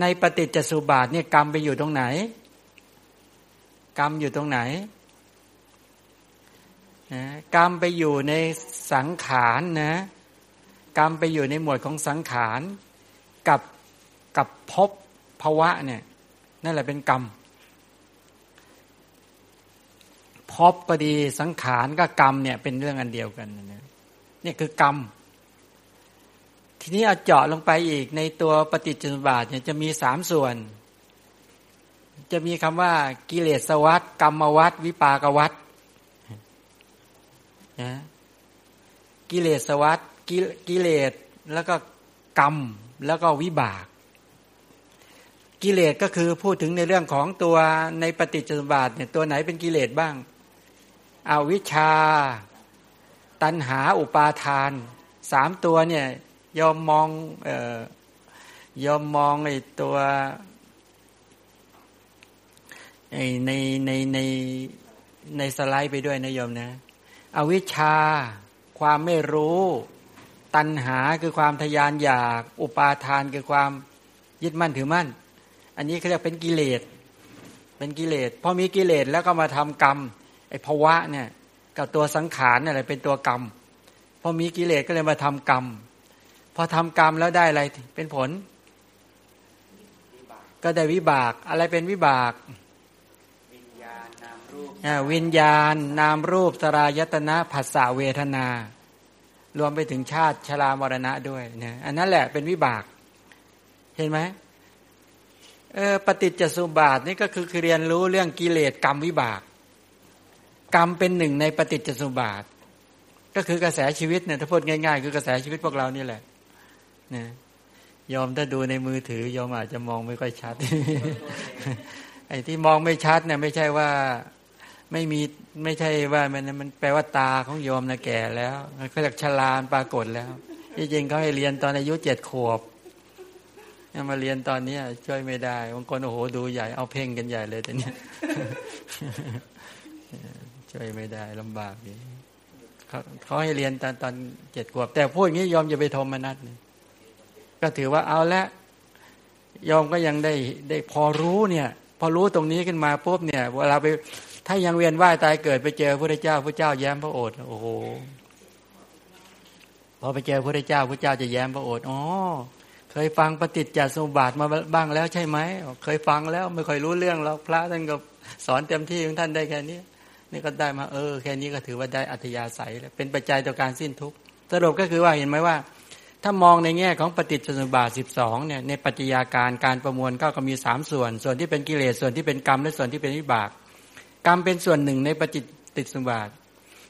ในปฏิจจสุบาทเนี่ยกรรมไปอยู่ตรงไหน กรรมอยู่ตรงไหน นะกรรมไปอยู่ในสังขารนะ กรรมไปอยู่ในหมวดของสังขารกับกับภพภาวะเนี่ยนั่นแหละเป็นกรรมภพก็ดีสังขารกับกรรมเนี่ยเป็นเรื่องอันเดียวกันนะนี่คือกรรม ทีนี้เอาเจาะลงไปอีกในตัวปฏิจจสมุปบาทเนี่ยจะมีสามส่วน จะมีคำว่ากิเลสวัตกรรมวัตวิปากวัต นะกิเลสวัตกิเลสแล้วก็กรรมแล้วก็วิบาก กิเลสก็คือพูดถึงในเรื่องของตัวในปฏิจจสมุปบาทเนี่ยตัวไหนเป็นกิเลสบ้างอาวิชชา ตัณหาอุปาทานสามตัวเนี่ยยอมมองเอ่อยอมมองไอ้ตัวไอ้ในในในในสไลด์ไปด้วยนะโยมนะ อวิชชา ความไม่รู้ ตัณหาคือความทยานอยาก อุปาทานคือความยึดมั่นถือมั่น อันนี้เขาเรียกเป็นกิเลส เป็นกิเลสพอมีกิเลสแล้วก็มาทำกรรมไอ้ภาวะเนี่ยกับตัวสังขารอะไรเป็นตัวกรรมพอมีกิเลสก็เลยมาทำกรรมพอทำกรรมแล้วได้อะไรเป็นผล ก็ได้วิบากอะไรเป็นวิบาก วิญญาณนามรูป วิญญาณ นามรูปสรายตนะผัสสะเวทนา รวมไปถึงชาติชรามรณะด้วยนะอันนั้นแหละเป็นวิบาก เห็นไหมเออปฏิจจสุบาทนี่ก็คือเรียนรู้เรื่องกิเลสกรรมวิบาก กรรมเป็นหนึ่งในปฏิจจสมุบาท ก็คือกระแสชีวิตเนี่ยถ้าพูดง่าย ๆ คือกระแสชีวิตพวกเรานี่แหละนะยอมถ้าดูในมือถือยอมอาจจะมองไม่ค่อยชัดไอ้ที่มองไม่ชัดเนี่ยไม่ใช่ว่า ไม่มีไม่ใช่ว่ามันมันแปลว่าตาของโยมนะแก่แล้วเขาจากชรานปรากฏแล้วจริงๆเขาให้เรียนตอนอายุเจ็ดขวบมาเรียนตอนนี้ช่วยไม่ได้บางคนโอ้โหดูใหญ่เอาเพ่งกันใหญ่เลยแต่เนี้ยช่วยไม่ได้ลำบากนี่เขาเขาให้เรียนตอนตอนเจ็ดขวบ แต่พูดอย่างนี้ยอมจะไปโทมนัดนี่ก็ถือว่าเอาละยอมก็ยังได้ได้พอรู้เนี่ย พอรู้ตรงนี้ขึ้นมาปุ๊บเนี่ยเวลาไป ถ้ายังเวียนว่ายตายเกิดไปเจอพระเจ้าพระเจ้าแย้มพระโอษฐ์โอ้โหพอไปเจอพระเจ้าพระเจ้าจะแย้มพระโอษฐ์อ๋อเคยฟังปฏิจจสมุปบาทมาบ้างแล้วใช่ไหมเคยฟังแล้วไม่ค่อยรู้เรื่องแล้วพระท่านก็สอนเต็มที่ของท่านได้แค่นี้นี่ก็ได้มาเออแค่นี้ก็ถือว่าได้อัธยาศัยแล้วเป็นปัจจัยต่อการสิ้นทุกข์สรุปก็คือว่าเห็นไหมว่า ถ้ามองในแง่ของปฏิจจสมุปบาทสิบสองเนี่ยในปัจจัยาการการประมวลก็มีสามส่วน ส่วนที่เป็นกิเลสส่วนที่เป็นกรรมและส่วนที่เป็นวิบาก กรรมเป็นส่วนหนึ่งในปฏิจจสมุปบาท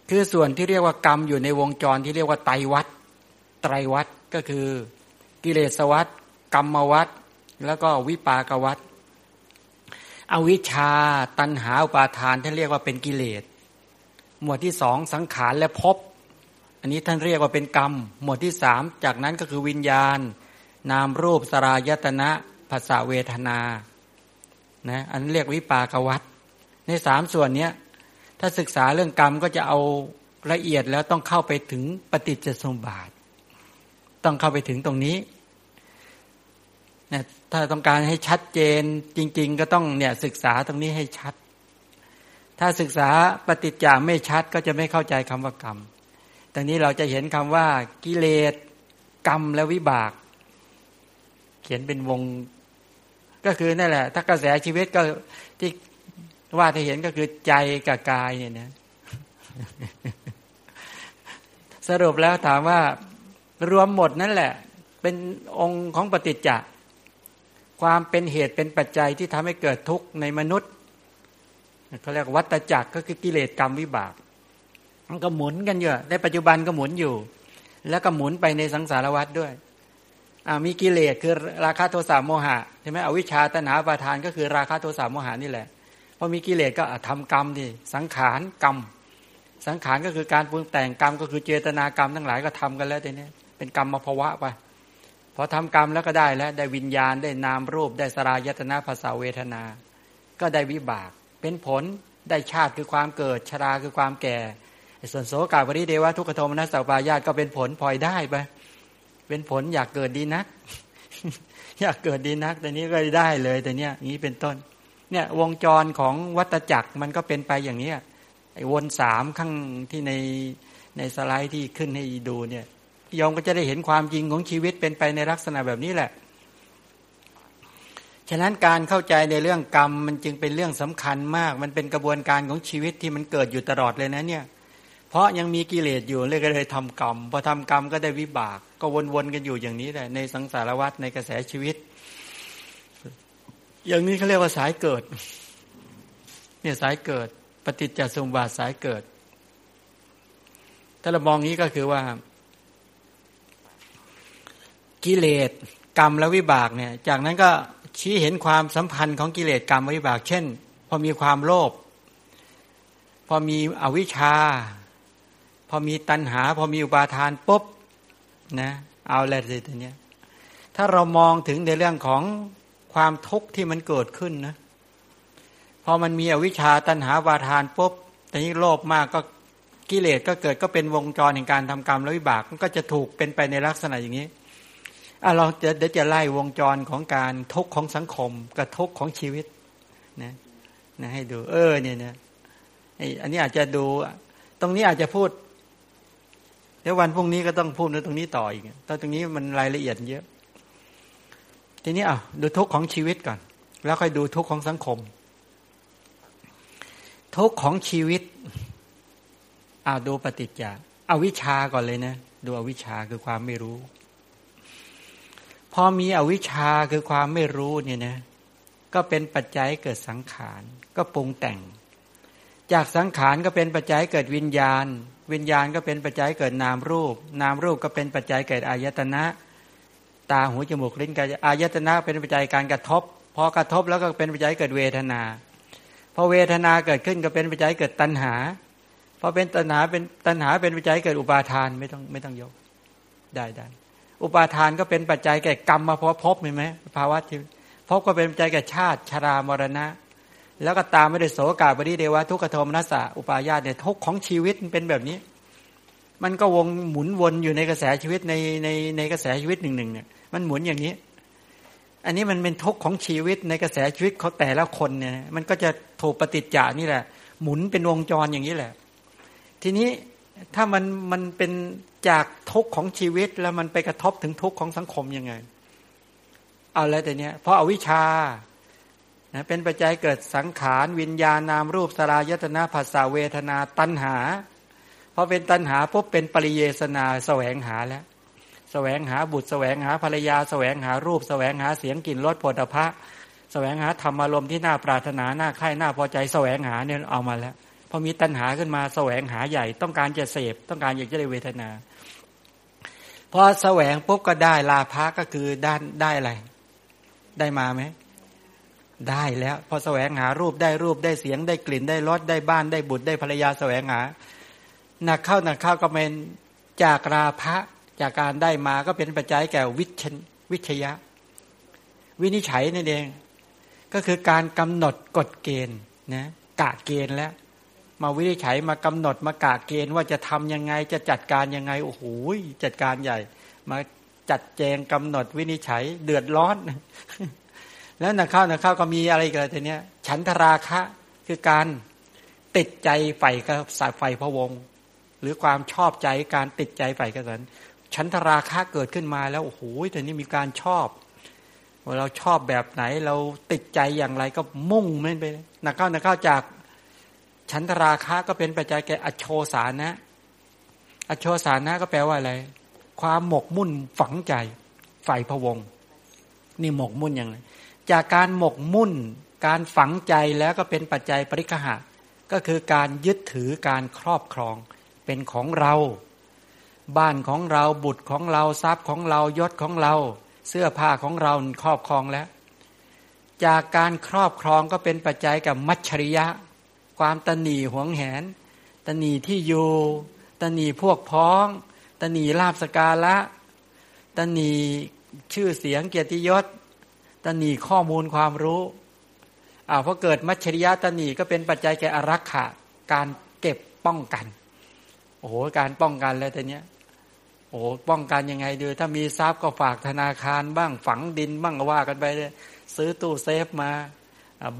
คือส่วนที่เรียกว่ากรรมอยู่ในวงจรที่เรียกว่าไตรวัตไตรวัตก็คือกิเลสวัตกรรมวัตแล้วก็วิปากวัตอวิชชาตันหาอุปาทานท่านเรียกว่าเป็นกิเลส หมวดที่สองสังขารและภพอันนี้ท่านเรียกว่าเป็นกรรม หมวดที่สามจากนั้นก็คือวิญญาณ นามรูปสรายตนะภาษาเวทนานะอันเรียกวิปากวัต ในสามส่วนเนี้ยถ้าศึกษาเรื่องกรรมก็จะเอาละเอียดแล้วต้องเข้าไปถึงปฏิจจสมบาท ต้องเข้าไปถึงตรงนี้นะถ้าต้องการให้ชัดเจนจริง ๆ ก็ต้องเนี่ยศึกษาตรงนี้ให้ชัด ถ้าศึกษาปฏิจจาไม่ชัดก็จะไม่เข้าใจคำว่ากรรมแต่นี้เราจะเห็นคำว่ากิเลสกรรมและวิบาก เขียนเป็นวง ก็คือนั่นแหละ ถ้ากระแสชีวิตก็ที่ ว่าที่เห็นก็คือใจกับกายเนี่ยนะสรุปแล้วถามว่ารวมหมดนั่นแหละ เป็นองค์ของปฏิจจ์ความเป็นเหตุเป็นปัจจัยที่ทำให้เกิดทุกข์ในมนุษย์เขาเรียกวัตจักรก็คือกิเลสกรรมวิบากมันก็หมุนกันอยู่ในปัจจุบันก็หมุนอยู่ แล้วก็หมุนไปในสังสารวัฏด้วยมีกิเลสคือราคะโทสะโมหะใช่ไหมอวิชชาตนาประทานก็คือราคะโทสะโมหะนี่แหละ อมีกิเลสก็ทำกรรมดิสังขารกรรม สังขารก็คือการปรุงแต่งกรรมก็คือเจตนากรรมทั้งหลายก็ทำกันแล้วแต่นี้เป็นกรรมมาภวะไปพอทำกรรมแล้วก็ได้แล้วได้วิญญาณได้นามรูปได้สรายตนาภาษาเวทนา ก็ได้วิบาก เป็นผลได้ชาติคือความเกิดชราคือความแก่ ส่วนโสกาบริเดวะทุกขโทมนัสสปายาตก็เป็นผลพลอยได้ไปเป็นผลอยากเกิดดีนัก อยากเกิดดีนักแต่นี้ก็ได้เลยแต่เนี้ยนี้เป็นต้น เนี่ยวงจรของวัตจักรมันก็เป็นไปอย่างนี้ไอ้วนสามข้างที่ในในสไลด์ที่ขึ้นให้ดูเนี่ยยอมก็จะได้เห็นความจริงของชีวิตเป็นไปในลักษณะแบบนี้แหละ ฉะนั้นการเข้าใจในเรื่องกรรมมันจึงเป็นเรื่องสำคัญมาก มันเป็นกระบวนการของชีวิตที่มันเกิดอยู่ตลอดเลยนะเนี่ย เพราะยังมีกิเลสอยู่เลยก็เลยทำกรรม พอทำกรรมก็ได้วิบาก ก็วนๆกันอยู่อย่างนี้แหละในสังสารวัฏในกระแสชีวิต อย่างนี้เขาเรียกว่าสายเกิด เนี่ยสายเกิด ปฏิจจสมบัติสายเกิด ถ้าเรามองนี้ก็คือว่า กิเลสกรรมและวิบากเนี่ย จากนั้นก็ชี้เห็นความสัมพันธ์ของกิเลสกรรมวิบาก เช่น พอมีความโลภพอมีอวิชชา พอมีตัณหา พอมีอุปาทานปุ๊บนะ เอาแล้วสิตัวเนี้ยถ้าเรามองถึงในเรื่องของ ความทุกข์ที่มันเกิดขึ้นนะพอมันมีอวิชชาตัณหาวาทานปุ๊บแต่นี้โลภมากก็กิเลสก็เกิดก็เป็นวงจรแห่งการทำกรรมและวิบากมันก็จะถูกเป็นไปในลักษณะอย่างนี้อะเราจะเดี๋ยวจะไล่วงจรของการทุกข์ของสังคมกับทุกข์ของชีวิตนะนะให้ดู เออเนี่ยนะอันนี้อาจจะดู ตรงนี้อาจจะพูดเดี๋ยววันพรุ่งนี้ก็ต้องพูดในตรงนี้ต่ออีกตอนตรงนี้มันรายละเอียดเยอะ ทีนี้อะดูทุกข์ของชีวิตก่อน แล้วค่อยดูทุกข์ของสังคม ทุกข์ของชีวิตอ่าดูปฏิจจาเอาวิชาก่อนเลยนะดูอวิชาคือความไม่รู้ พอมีอวิชชาคือความไม่รู้เนี่ยนะ ก็เป็นปัจจัยเกิดสังขาร ก็ปรุงแต่ง จากสังขารก็เป็นปัจจัยเกิดวิญญาณ วิญญาณก็เป็นปัจจัยเกิดนามรูป นามรูปก็เป็นปัจจัยเกิดอายตนะ ตาหูจมูกลิ้นกายอายตนะเป็นปัจจัยการกระทบ พอกระทบแล้วก็เป็นปัจจัยเกิดเวทนาพอเวทนาเกิดขึ้นก็เป็นปัจจัยเกิดตัณหาพอเป็นตัณหาเป็นตัณหาเป็นปัจจัยเกิดอุปาทานไม่ต้องไม่ต้องยกได้ได้อุปาทานก็เป็นปัจจัยแก่กรรมมาพบพบเห็นไหมภาวะที่พบก็เป็นปัจจัยแก่ชาติชรามรณะ แล้วก็ตามไม่ได้โสกาบริเดวะทุกขโทมนัสสะอุปาญาตเนี่ยทุกของชีวิตเป็นแบบนี้ มันก็วงหมุนวนอยู่ในกระแสชีวิตในในในกระแสชีวิตหนึ่งหนึ่งเนี่ยมันหมุนอย่างนี้ อันนี้มันเป็นทุกข์ของชีวิตในกระแสชีวิตเขาแต่ละคนเนี่ยมันก็จะถูกปฏิจจานี่แหละ หมุนเป็นวงจรอย่างนี้แหละ ทีนี้ถ้ามันมันเป็นจากทุกข์ของชีวิตแล้วมันไปกระทบถึงทุกข์ของสังคมยังไง เอาแล้วแต่เนี้ยเพราะอาวิชชานะเป็นปัจจัยเกิดสังขารวิญญาณนามรูปสลายตนาภาษาเวทนาตัณหา พอเป็นตัณหาปุ๊บเป็นปริเยสนาแสวงหาแล้ว แสวงหาบุตร แสวงหาภรรยา แสวงหารูป แสวงหาเสียงกลิ่นรสผลิภัณฑ์แสวงหาธรรมอารมณ์ที่น่าปรารถนาน่าใคร่น่าพอใจ แสวงหาเนี่ยเอามาแล้วพอมีตัณหาขึ้นมาแสวงหาใหญ่ต้องการจะเสพต้องการอยากจะได้เวทนาพอแสวงปุ๊บก็ได้ลาภะก็คือด้านได้อะไร ได้มาไหมได้แล้ว พอแสวงหารูปได้รูปได้เสียงได้กลิ่นได้รสได้บ้านได้บุตรได้ภรรยาแสวงหา หนักเข้าหนักเข้าก็เป็นจากราพะจากการได้มาก็เป็นปัจจัยแก่วิชวิชยะ วินิจฉัยนั่นเอง ก็คือการกำหนดกฎเกณฑ์นะกะเกณฑ์แล้ว มาวินิจฉัยมากำหนดมากะเกณฑ์ว่าจะทํำยังไงจะจัดการยังไงโอ้โหจัดการใหญ่ มาจัดแจงกำหนดวินิจฉัยเดือดร้อน แล้วนักเข้านักเข้าก็มีอะไรกันทีเนี้ย ฉันทราคะคือการติดใจใฝ่กับสายไฟพะวง หรือความชอบใจการติดใจใฝ่กระสันฉันทราคะเกิดขึ้นมาแล้วโอ้โหแต่นี้มีการชอบว่าเราชอบแบบไหนเราติดใจอย่างไรก็มุ่งมันไปนักเข้านักเข้าจากฉันทราคะก็เป็นปัจจัยแก่อโชสานะ อโชสานะก็แปลว่าอะไร ความหมกมุ่นฝังใจใฝ่พวง นี่หมกมุ่นอย่างไรจากการหมกมุ่น การฝังใจแล้วก็เป็นปัจจัยปริคหะก็คือการยึดถือการครอบครอง เป็นของเรา บ้านของเราบุตรของเราทรัพย์ของเรายศของเรา เสื้อผ้าของเราครอบครองแล้ว จากการครอบครองก็เป็นปัจจัยกับมัชชริยะ ความตนีหวงแหน ตนีที่อยู่ตนีพวกพ้อง ตนีลาบสกาละตนีชื่อเสียงเกียรติยศตนีข้อมูลความรู้อ่าพอเกิดมัชชริยะตนีก็เป็นปัจจัยแก่อรักขะการเก็บป้องกัน โอ้โหการป้องกันแล้วแต่เนี้ยโอ้โหป้องกันยังไงดูถ้ามีทรัพย์ก็ฝากธนาคารบ้างฝังดินบ้างว่ากันไปเลยซื้อตู้เซฟมา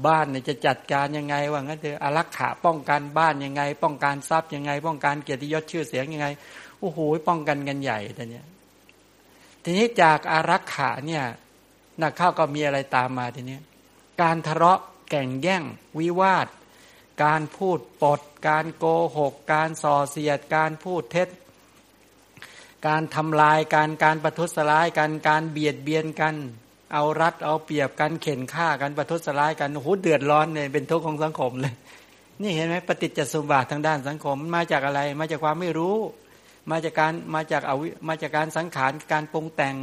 บ้านเนี่ยจะจัดการยังไงว่างั้นเถอะอารักขาป้องกันบ้านยังไง ป้องกันทรัพย์ยังไง ป้องกันเกียรติยศชื่อเสียงยังไงโอ้โหป้องกันกันใหญ่แต่เนี้ยทีนี้จากอารักขาเนี่ยนักเข้าก็มีอะไรตามมาทีนี้การทะเลาะแก่งแย่งวิวาท การพูดปด การโกหก การส่อเสียด การพูดเท็จ การทำลายการการประทุษร้ายกันการเบียดเบียนกัน เอารัดเอาเปรียบกันเข็นฆ่ากันประทุษร้ายกันโอ้โหเดือดร้อนเนี่ยเป็นทุกข์ของสังคมเลย นี่เห็นไหมปฏิจจสมบัติทางด้านสังคมมาจากอะไร มาจากความไม่รู้ มาจากการมาจากเอามาจากการสังขารการปรุงแต่ง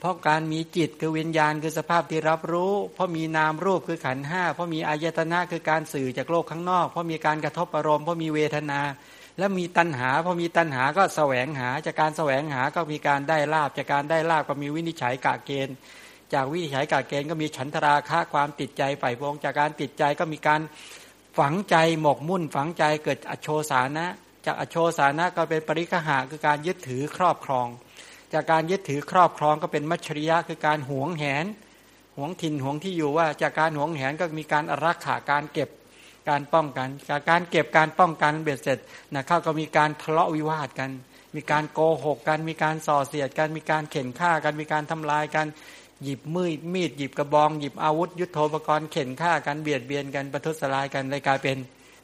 เพราะการมีจิตคือวิญญาณคือสภาพที่รับรู้ เพราะมีนามรูปคือขันห้าเพราะมีอายตนะคือการสื่อจากโลกข้างนอก เพราะมีการกระทบอารมณ์เพราะมีเวทนา และมีตัณหา เพราะมีตัณหาก็แสวงหา จากการแสวงหาก็มีการได้ลาบจากการได้ลาบก็มีวินิจฉัยกะเกณฑ์ จากวินิจฉัยกะเกณฑ์ก็มีฉันทราคะความติดใจฝ่ายพงจากการติดใจก็มีการฝังใจหมกมุ่นฝังใจเกิดอโชสานะ จากอโชสานะก็เป็นปริคหะคือการยึดถือครอบครอง จากการยึดถือครอบครองก็เป็นมัชริยะคือการหวงแหนหวงถิ่นหวงที่อยู่ว่า จากการหวงแหนก็มีการรักษาการเก็บการป้องกันจากการเก็บการป้องกันเบ็ดเสร็จนะเข้าก็มีการทะเลาะวิวาทกัน มีการโกหกกัน มีการส่อเสียดกันมีการเข็นฆ่ากันมีการทำลายกันหยิบมืดมีดหยิบกระบองหยิบอาวุธ ยุโทโธปกรณ์เข็นฆ่ากันเบียดเบียนกันประทุษร้ายกันเลยกลายเป็น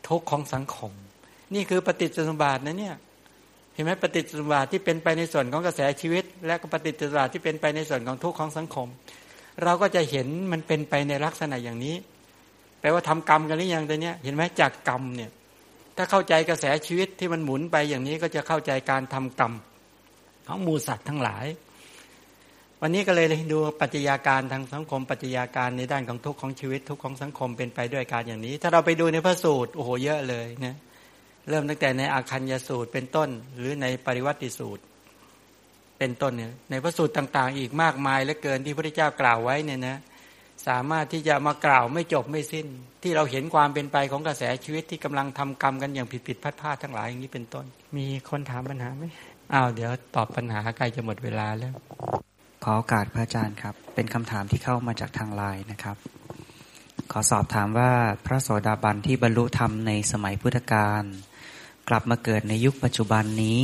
ทุกข์ของสังคม นี่คือปฏิจจสมบัตินะเนี่ย เห็นไหมปฏิจจสมบัติที่เป็นไปในส่วนของกระแสชีวิต และก็ปฏิจจสมบัติที่เป็นไปในส่วนของทุกข์ของสังคม เราก็จะเห็นมันเป็นไปในลักษณะอย่างนี้ แปลว่าทำกรรมกันหรือยังตัวเนี้ยเห็นไหมจากกรรมเนี่ยถ้าเข้าใจกระแสชีวิตที่มันหมุนไปอย่างนี้ก็จะเข้าใจการทำกรรมของมูสัตว์ทั้งหลาย วันนี้ก็เลยดูปัจจัยาการทางสังคม ปัจจัยาการในด้านของทุกข์ของชีวิตทุกข์ของสังคมเป็นไปด้วยการอย่างนี้ ถ้าเราไปดูในพระสูตรโอ้โหเยอะเลยนะ เริ่มตั้งแต่ในอาคัญยสูตรเป็นต้น หรือในปริวัติสูตร เป็นต้นเนี่ยในพระสูตรต่าง ๆ อีกมากมายและเกินที่พระเจ้ากล่าวไว้เนี่ยนะสามารถที่จะมากล่าวไม่จบไม่สิ้น ที่เราเห็นความเป็นไปของกระแสชีวิตที่กำลังทำกรรมกันอย่างผิดผิดพลาดพลาดทั้งหลายอย่างนี้เป็นต้น มีคนถามปัญหาไหมอ้าวเดี๋ยวตอบปัญหาใกล้จะหมดเวลาแล้ว ขอโอกาสพระอาจารย์ครับ เป็นคำถามที่เข้ามาจากทางไลน์นะครับ ขอสอบถามว่าพระโสดาบันที่บรรลุธรรมในสมัยพุทธกาล กลับมาเกิดในยุคปัจจุบันนี้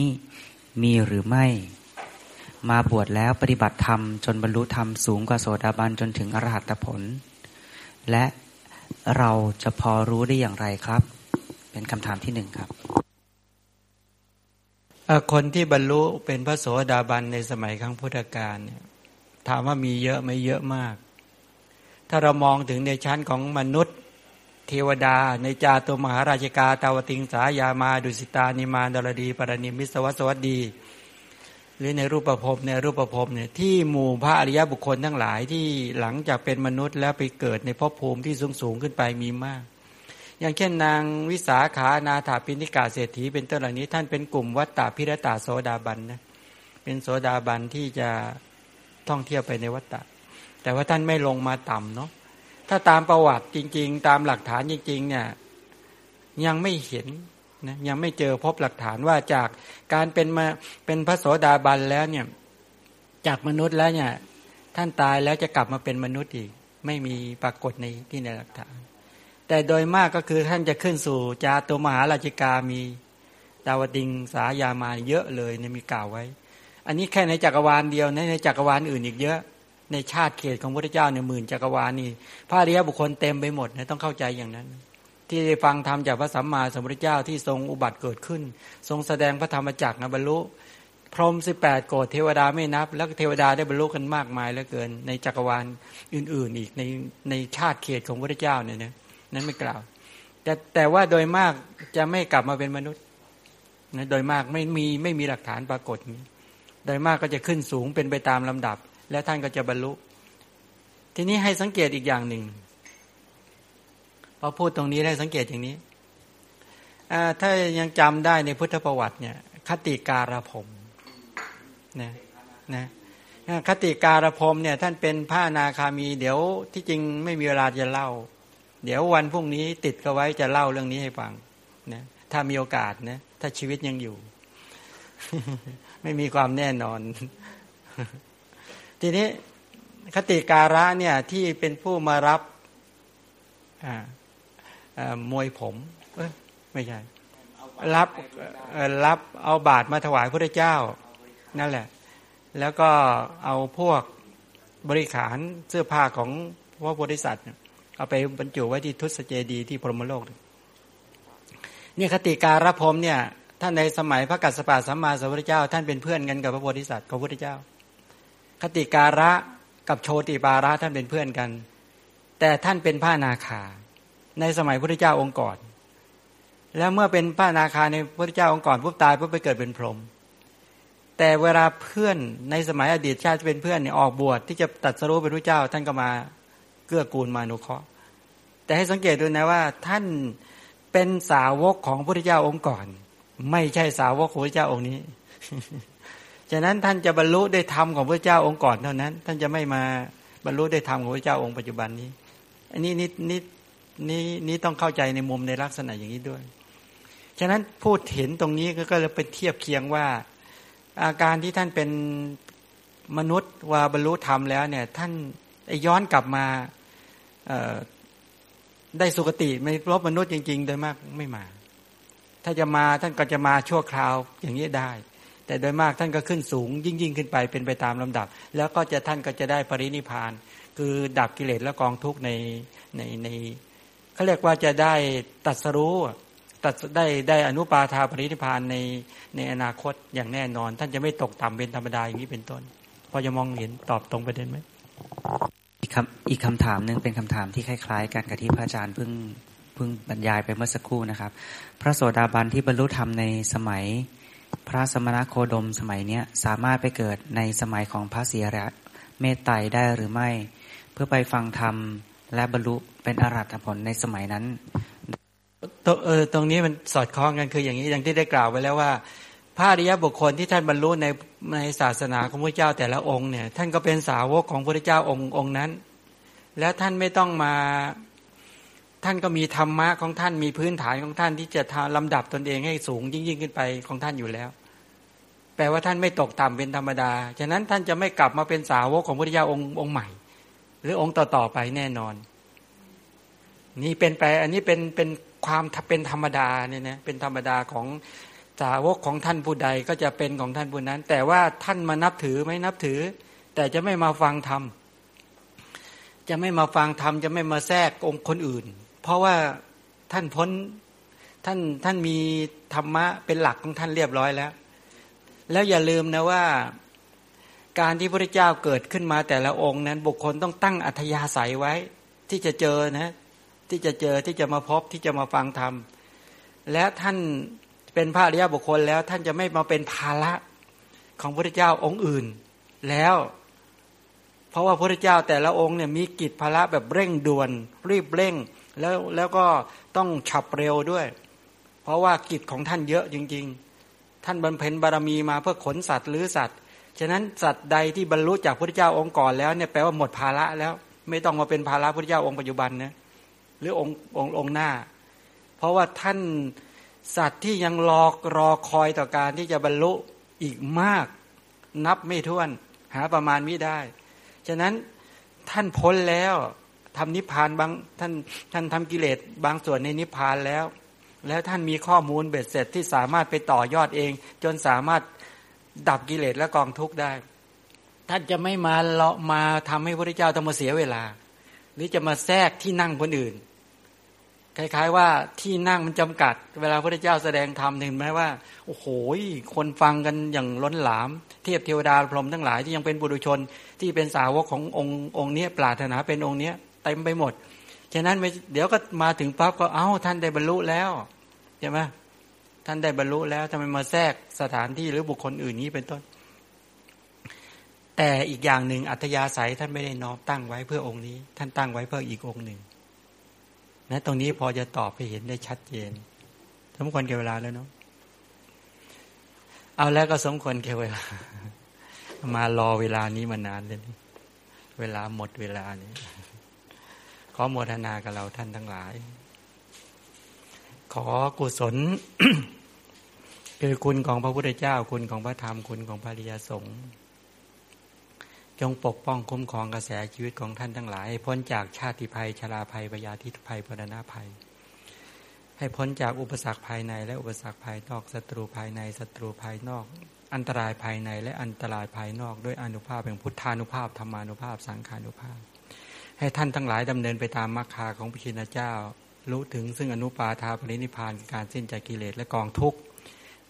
มีหรือไม่ มาบวชแล้วปฏิบัติธรรม จนบรรลุธรรมสูงกว่าโสดาบันจนถึงอรหัตผล และเราจะพอรู้ได้อย่างไรครับ เป็นคำถามที่หนึ่งครับคนที่บรรลุเป็นพระโสดาบันในสมัยครั้งพุทธกาลเนี่ยถามว่ามีเยอะไม่เยอะมาก ถ้าเรามองถึงในชั้นของมนุษย์ เทวดา ในจาตุมหาราชกาตาวติงสายามาดุสิตานิมาดลดีปรณิมิสวัสวัสดี หรือในรูปประพรมในรูปประพรมเนี่ยที่หมู่พระอริยบุคคลทั้งหลายที่หลังจากเป็นมนุษย์แล้วไปเกิดในภพภูมิที่สูงสูงขึ้นไปมีมาก อย่างเช่นนางวิสาขานาถาปินิกาเศรษฐีเป็นต้นเหล่านี้ท่านเป็นกลุ่มวัตตาพิรตาโสดาบันนะเป็นโสดาบันที่จะท่องเที่ยวไปในวัตตะแต่ว่าท่านไม่ลงมาต่ำเนาะ ถ้าตามประวัติจริง ๆ ตามหลักฐานจริง ๆ เนี่ย ยังไม่เห็นนะยังไม่เจอพบหลักฐานว่าจากการเป็นมาเป็นพระโสดาบันแล้วเนี่ย จากมนุษย์แล้วเนี่ย ท่านตายแล้วจะกลับมาเป็นมนุษย์อีก ไม่มีปรากฏในที่ในหลักฐาน แต่โดยมากก็คือท่านจะขึ้นสู่จาตุมหาราชิกามีดาวดิงสายามาเยอะเลยเนี่ยมีกล่าวไว้ อันนี้แค่ในจักรวาลเดียวในในจักรวาลอื่นอีกเยอะ ในชาติเขตของพระเจ้าเนี่ยหมื่นจักรวาลนี่พระอริยบุคคลเต็มไปหมดนะต้องเข้าใจอย่างนั้น ที่ได้ฟังธรรมจากพระสัมมาสัมพุทธเจ้าที่ทรงอุบัติเกิดขึ้น ทรงแสดงพระธรรมจักรนะบรรลุ พรหมสิบแปดโกรธเทวดาไม่นับ แล้วเทวดาได้บรรลุกันมากมายเหลือเกิน ในจักรวาลอื่น ๆ อีกในในชาติเขตของพระเจ้าเนี่ยนะนั้นไม่กล่าว แต่แต่ว่าโดยมากจะไม่กลับมาเป็นมนุษย์นะโดยมากไม่มีไม่มีหลักฐานปรากฏ โดยมากก็จะขึ้นสูงเป็นไปตามลำดับ และท่านก็จะบรรลุ ทีนี้ให้สังเกตอีกอย่างหนึ่งพอพูดตรงนี้ได้สังเกตอย่างนี้ถ้ายังจำได้ในพุทธประวัติเนี่ย คติการผมนะนะคติการพรมเนี่ย ท่านเป็นพระนาคามี เดี๋ยวที่จริงไม่มีเวลาจะเล่า เดี๋ยววันพรุ่งนี้ติดก็ไว้จะเล่าเรื่องนี้ให้ฟังนะถ้ามีโอกาสนะถ้าชีวิตยังอยู่ ไม่มีความแน่นอน ทีนี้คติการะเนี่ยที่เป็นผู้มารับมวยผมไม่ใช่รับรับเอาบาตรมาถวายพระเจ้า นั่นแหละ แล้วก็เอาพวกบริขารเสื้อผ้าของพระโพธิสัตว์เอาไปบรรจุไว้ที่ทุสเจดีที่พรหมโลกนี่คติการรับพรมเนี่ยท่านในสมัยพระกัสสปะสัมมาสัมพุทธเจ้า ท่านเป็นเพื่อนกันกับพระโพธิสัตว์ของพระพุทธเจ้า คติการะกับโชติปาระท่านเป็นเพื่อนกัน แต่ท่านเป็นพระนาคา ในสมัยพระเจ้าองค์ก่อน แล้วเมื่อเป็นพระนาคาในพระเจ้าองค์ก่อนปุ๊บตายปุ๊บไปเกิดเป็นพรหมแต่เวลาเพื่อนในสมัยอดีตชาติเป็นเพื่อนเนี่ยออกบวชที่จะตัดสรุปเป็นพระเจ้า ท่านก็มาเกื้อกูลมานุเคราะห์แต่ให้สังเกตดูนะว่าท่านเป็นสาวกของพระพุทธเจ้าองค์ก่อน ไม่ใช่สาวกของพระเจ้าองค์นี้ ฉะนั้นท่านจะบรรลุได้ธรรมของพระเจ้าองค์ก่อนเท่านั้น ท่านจะไม่มาบรรลุได้ธรรมของพระเจ้าองค์ปัจจุบันนี้ อันนี้นิดนิดนี้นี้ต้องเข้าใจในมุมในลักษณะอย่างนี้ด้วย ฉะนั้นพูดเห็นตรงนี้ก็เลยไปเทียบเคียงว่า อาการที่ท่านเป็นมนุษย์ว่าบรรลุธรรมแล้วเนี่ย ท่านย้อนกลับมาได้สุคติไม่รบมนุษย์จริง ๆ โดยมากไม่มา ถ้าจะมาท่านก็จะมาชั่วคราวอย่างนี้ได้ แต่โดยมากท่านก็ขึ้นสูง ยิ่งยิ่งขึ้นไปเป็นไปตามลำดับ แล้วก็จะท่านก็จะได้ปรินิพาน คือดับกิเลสและกองทุกข์ในในในเขาเรียกว่าจะได้ตัดสรู้ตัดได้ได้อนุปาทาปรินิพานในในอนาคตอย่างแน่นอน ท่านจะไม่ตกต่ำเป็นธรรมดาอย่างนี้เป็นต้น พอจะมองเห็นตอบตรงประเด็นไหมอีกคำอีกคำถามหนึ่งเป็นคำถามที่คล้าย ๆ กันกับที่พระอาจารย์เพิ่งเพิ่งบรรยายไปเมื่อสักครู่นะครับ พระโสดาบันที่บรรลุธรรมในสมัย พระสมณโคดมสมัยเนี้ยสามารถไปเกิดในสมัยของพระเสียระเมตไตรได้หรือไม่ เพื่อไปฟังธรรมและบรรลุเป็นอรหัตผลในสมัยนั้นเออตรงนี้มันสอดคล้องกันคืออย่างนี้อย่างที่ได้กล่าวไว้แล้วว่าพระอริยบุคคลที่ท่านบรรลุในในศาสนาของพระเจ้าแต่ละองค์เนี่ย ท่านก็เป็นสาวกของพระเจ้าองค์องค์นั้น แล้วท่านไม่ต้องมา ท่านก็มีธรรมะของท่านมีพื้นฐานของท่านที่จะทำลำดับตนเองให้สูงยิ่งยิ่งขึ้นไปของท่านอยู่แล้ว แปลว่าท่านไม่ตกต่ำเป็นธรรมดา ฉะนั้นท่านจะไม่กลับมาเป็นสาวกของพระเจ้าองค์องค์ใหม่ หรือองค์ต่อๆไปแน่นอน นี่เป็นไปอันนี้เป็นเป็นความเป็นธรรมดาเนี่ยนะเป็นธรรมดาของสาวกของท่านผู้ใดก็จะเป็นของท่านผู้นั้น แต่ว่าท่านมานับถือไม่นับถือ แต่จะไม่มาฟังธรรมจะไม่มาฟังธรรมจะไม่มาแทรกองค์คนอื่น เพราะว่าท่านพ้นท่านท่านมีธรรมะเป็นหลักของท่านเรียบร้อยแล้ว แล้วอย่าลืมนะว่าการที่พระเจ้าเกิดขึ้นมาแต่ละองค์นั้น บุคคลต้องตั้งอัธยาศัยไว้ ที่จะเจอนะที่จะเจอที่จะมาพบที่จะมาฟังธรรมและท่านเป็นพระอริยบุคคลแล้วท่านจะไม่มาเป็นภาระของพระเจ้าองค์อื่น แล้ว เพราะว่าพระเจ้าแต่ละองค์เนี่ยมีกิจภาระแบบเร่งด่วน รีบเร่ง แล้วแล้วก็ต้องฉับเร็วด้วย เพราะว่ากิจของท่านเยอะจริง ๆ ท่านบรรเพ็ญบารมีมาเพื่อขนสัตว์หรือสัตว์ ฉะนั้นสัตว์ใดที่บรรลุจากพระเจ้าองค์ก่อนแล้วเนี่ยแปลว่าหมดภาระแล้ว ไม่ต้องมาเป็นภาระพระเจ้าองค์ปัจจุบันนะหรือองค์องค์องค์หน้า เพราะว่าท่านสัตว์ที่ยังรอรอคอยต่อการที่จะบรรลุอีกมาก นับไม่ถ้วน หาประมาณไม่ได้ ฉะนั้นท่านพ้นแล้ว ทำนิพพานบางท่านท่านทำกิเลสบางส่วนในนิพพานแล้ว แล้วท่านมีข้อมูลเบ็ดเสร็จที่สามารถไปต่อยอดเอง จนสามารถดับกิเลสและกองทุกข์ได้ ท่านจะไม่มาเลาะมาทำให้พระเจ้าต้องมาเสียเวลา หรือจะมาแทรกที่นั่งคนอื่น คล้ายๆว่าที่นั่งมันจำกัด เวลาพระเจ้าแสดงธรรมเห็นไหมว่า โอ้โหคนฟังกันอย่างล้นหลาม เทียบเทวดาพรหมทั้งหลายที่ยังเป็นบุรุชนที่เป็นสาวกขององค์องค์นี้ปรารถนาเป็นองค์นี้ เต็มไปหมด ฉะนั้นเดี๋ยวก็มาถึงปั๊บก็เอ้าท่านได้บรรลุแล้วใช่ไหมท่านได้บรรลุแล้วทำไมมาแทรกสถานที่หรือบุคคลอื่นนี้เป็นต้น แต่อีกอย่างหนึ่งอัธยาศัยท่านไม่ได้น้อมตั้งไว้เพื่อองค์นี้ ท่านตั้งไว้เพื่ออีกองค์หนึ่งนะตรงนี้พอจะตอบไปเห็นได้ชัดเจนสมควรเก่เวลาแล้วเนาะเอาแล้วก็สมควรเก่เวลา มารอเวลานี้มานานเลยเวลาหมดเวลานี้ อโมทนากับเราท่านทั้งหลาย ขอกุศล คือคุณของพระพุทธเจ้า คุณของพระธรรม คุณของพระริยสงฆ์จงปกป้องคุ้มครองกระแสชีวิตของท่านทั้งหลายให้พ้นจากชาติภัยชราภัยปยาธิภัยพรณาภัย ให้พ้นจากอุปสรรคภายใน และอุปสรรคภายนอกศัตรูภายในศัตรูภายนอก อันตรายภายในและอันตรายภายนอก ด้วยอนุภาพแห่งพุทธานุภาพธรรมานุภาพสังขานุภาพ ให้ท่านทั้งหลายดำเนินไปตามมรรคาของพระชินเจ้า รู้ถึงซึ่งอนุปาทาปรินิพานการสิ้นใจกกิเลสและกองทุกข์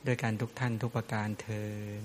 ด้วยการทุกท่านทุกประการเทิน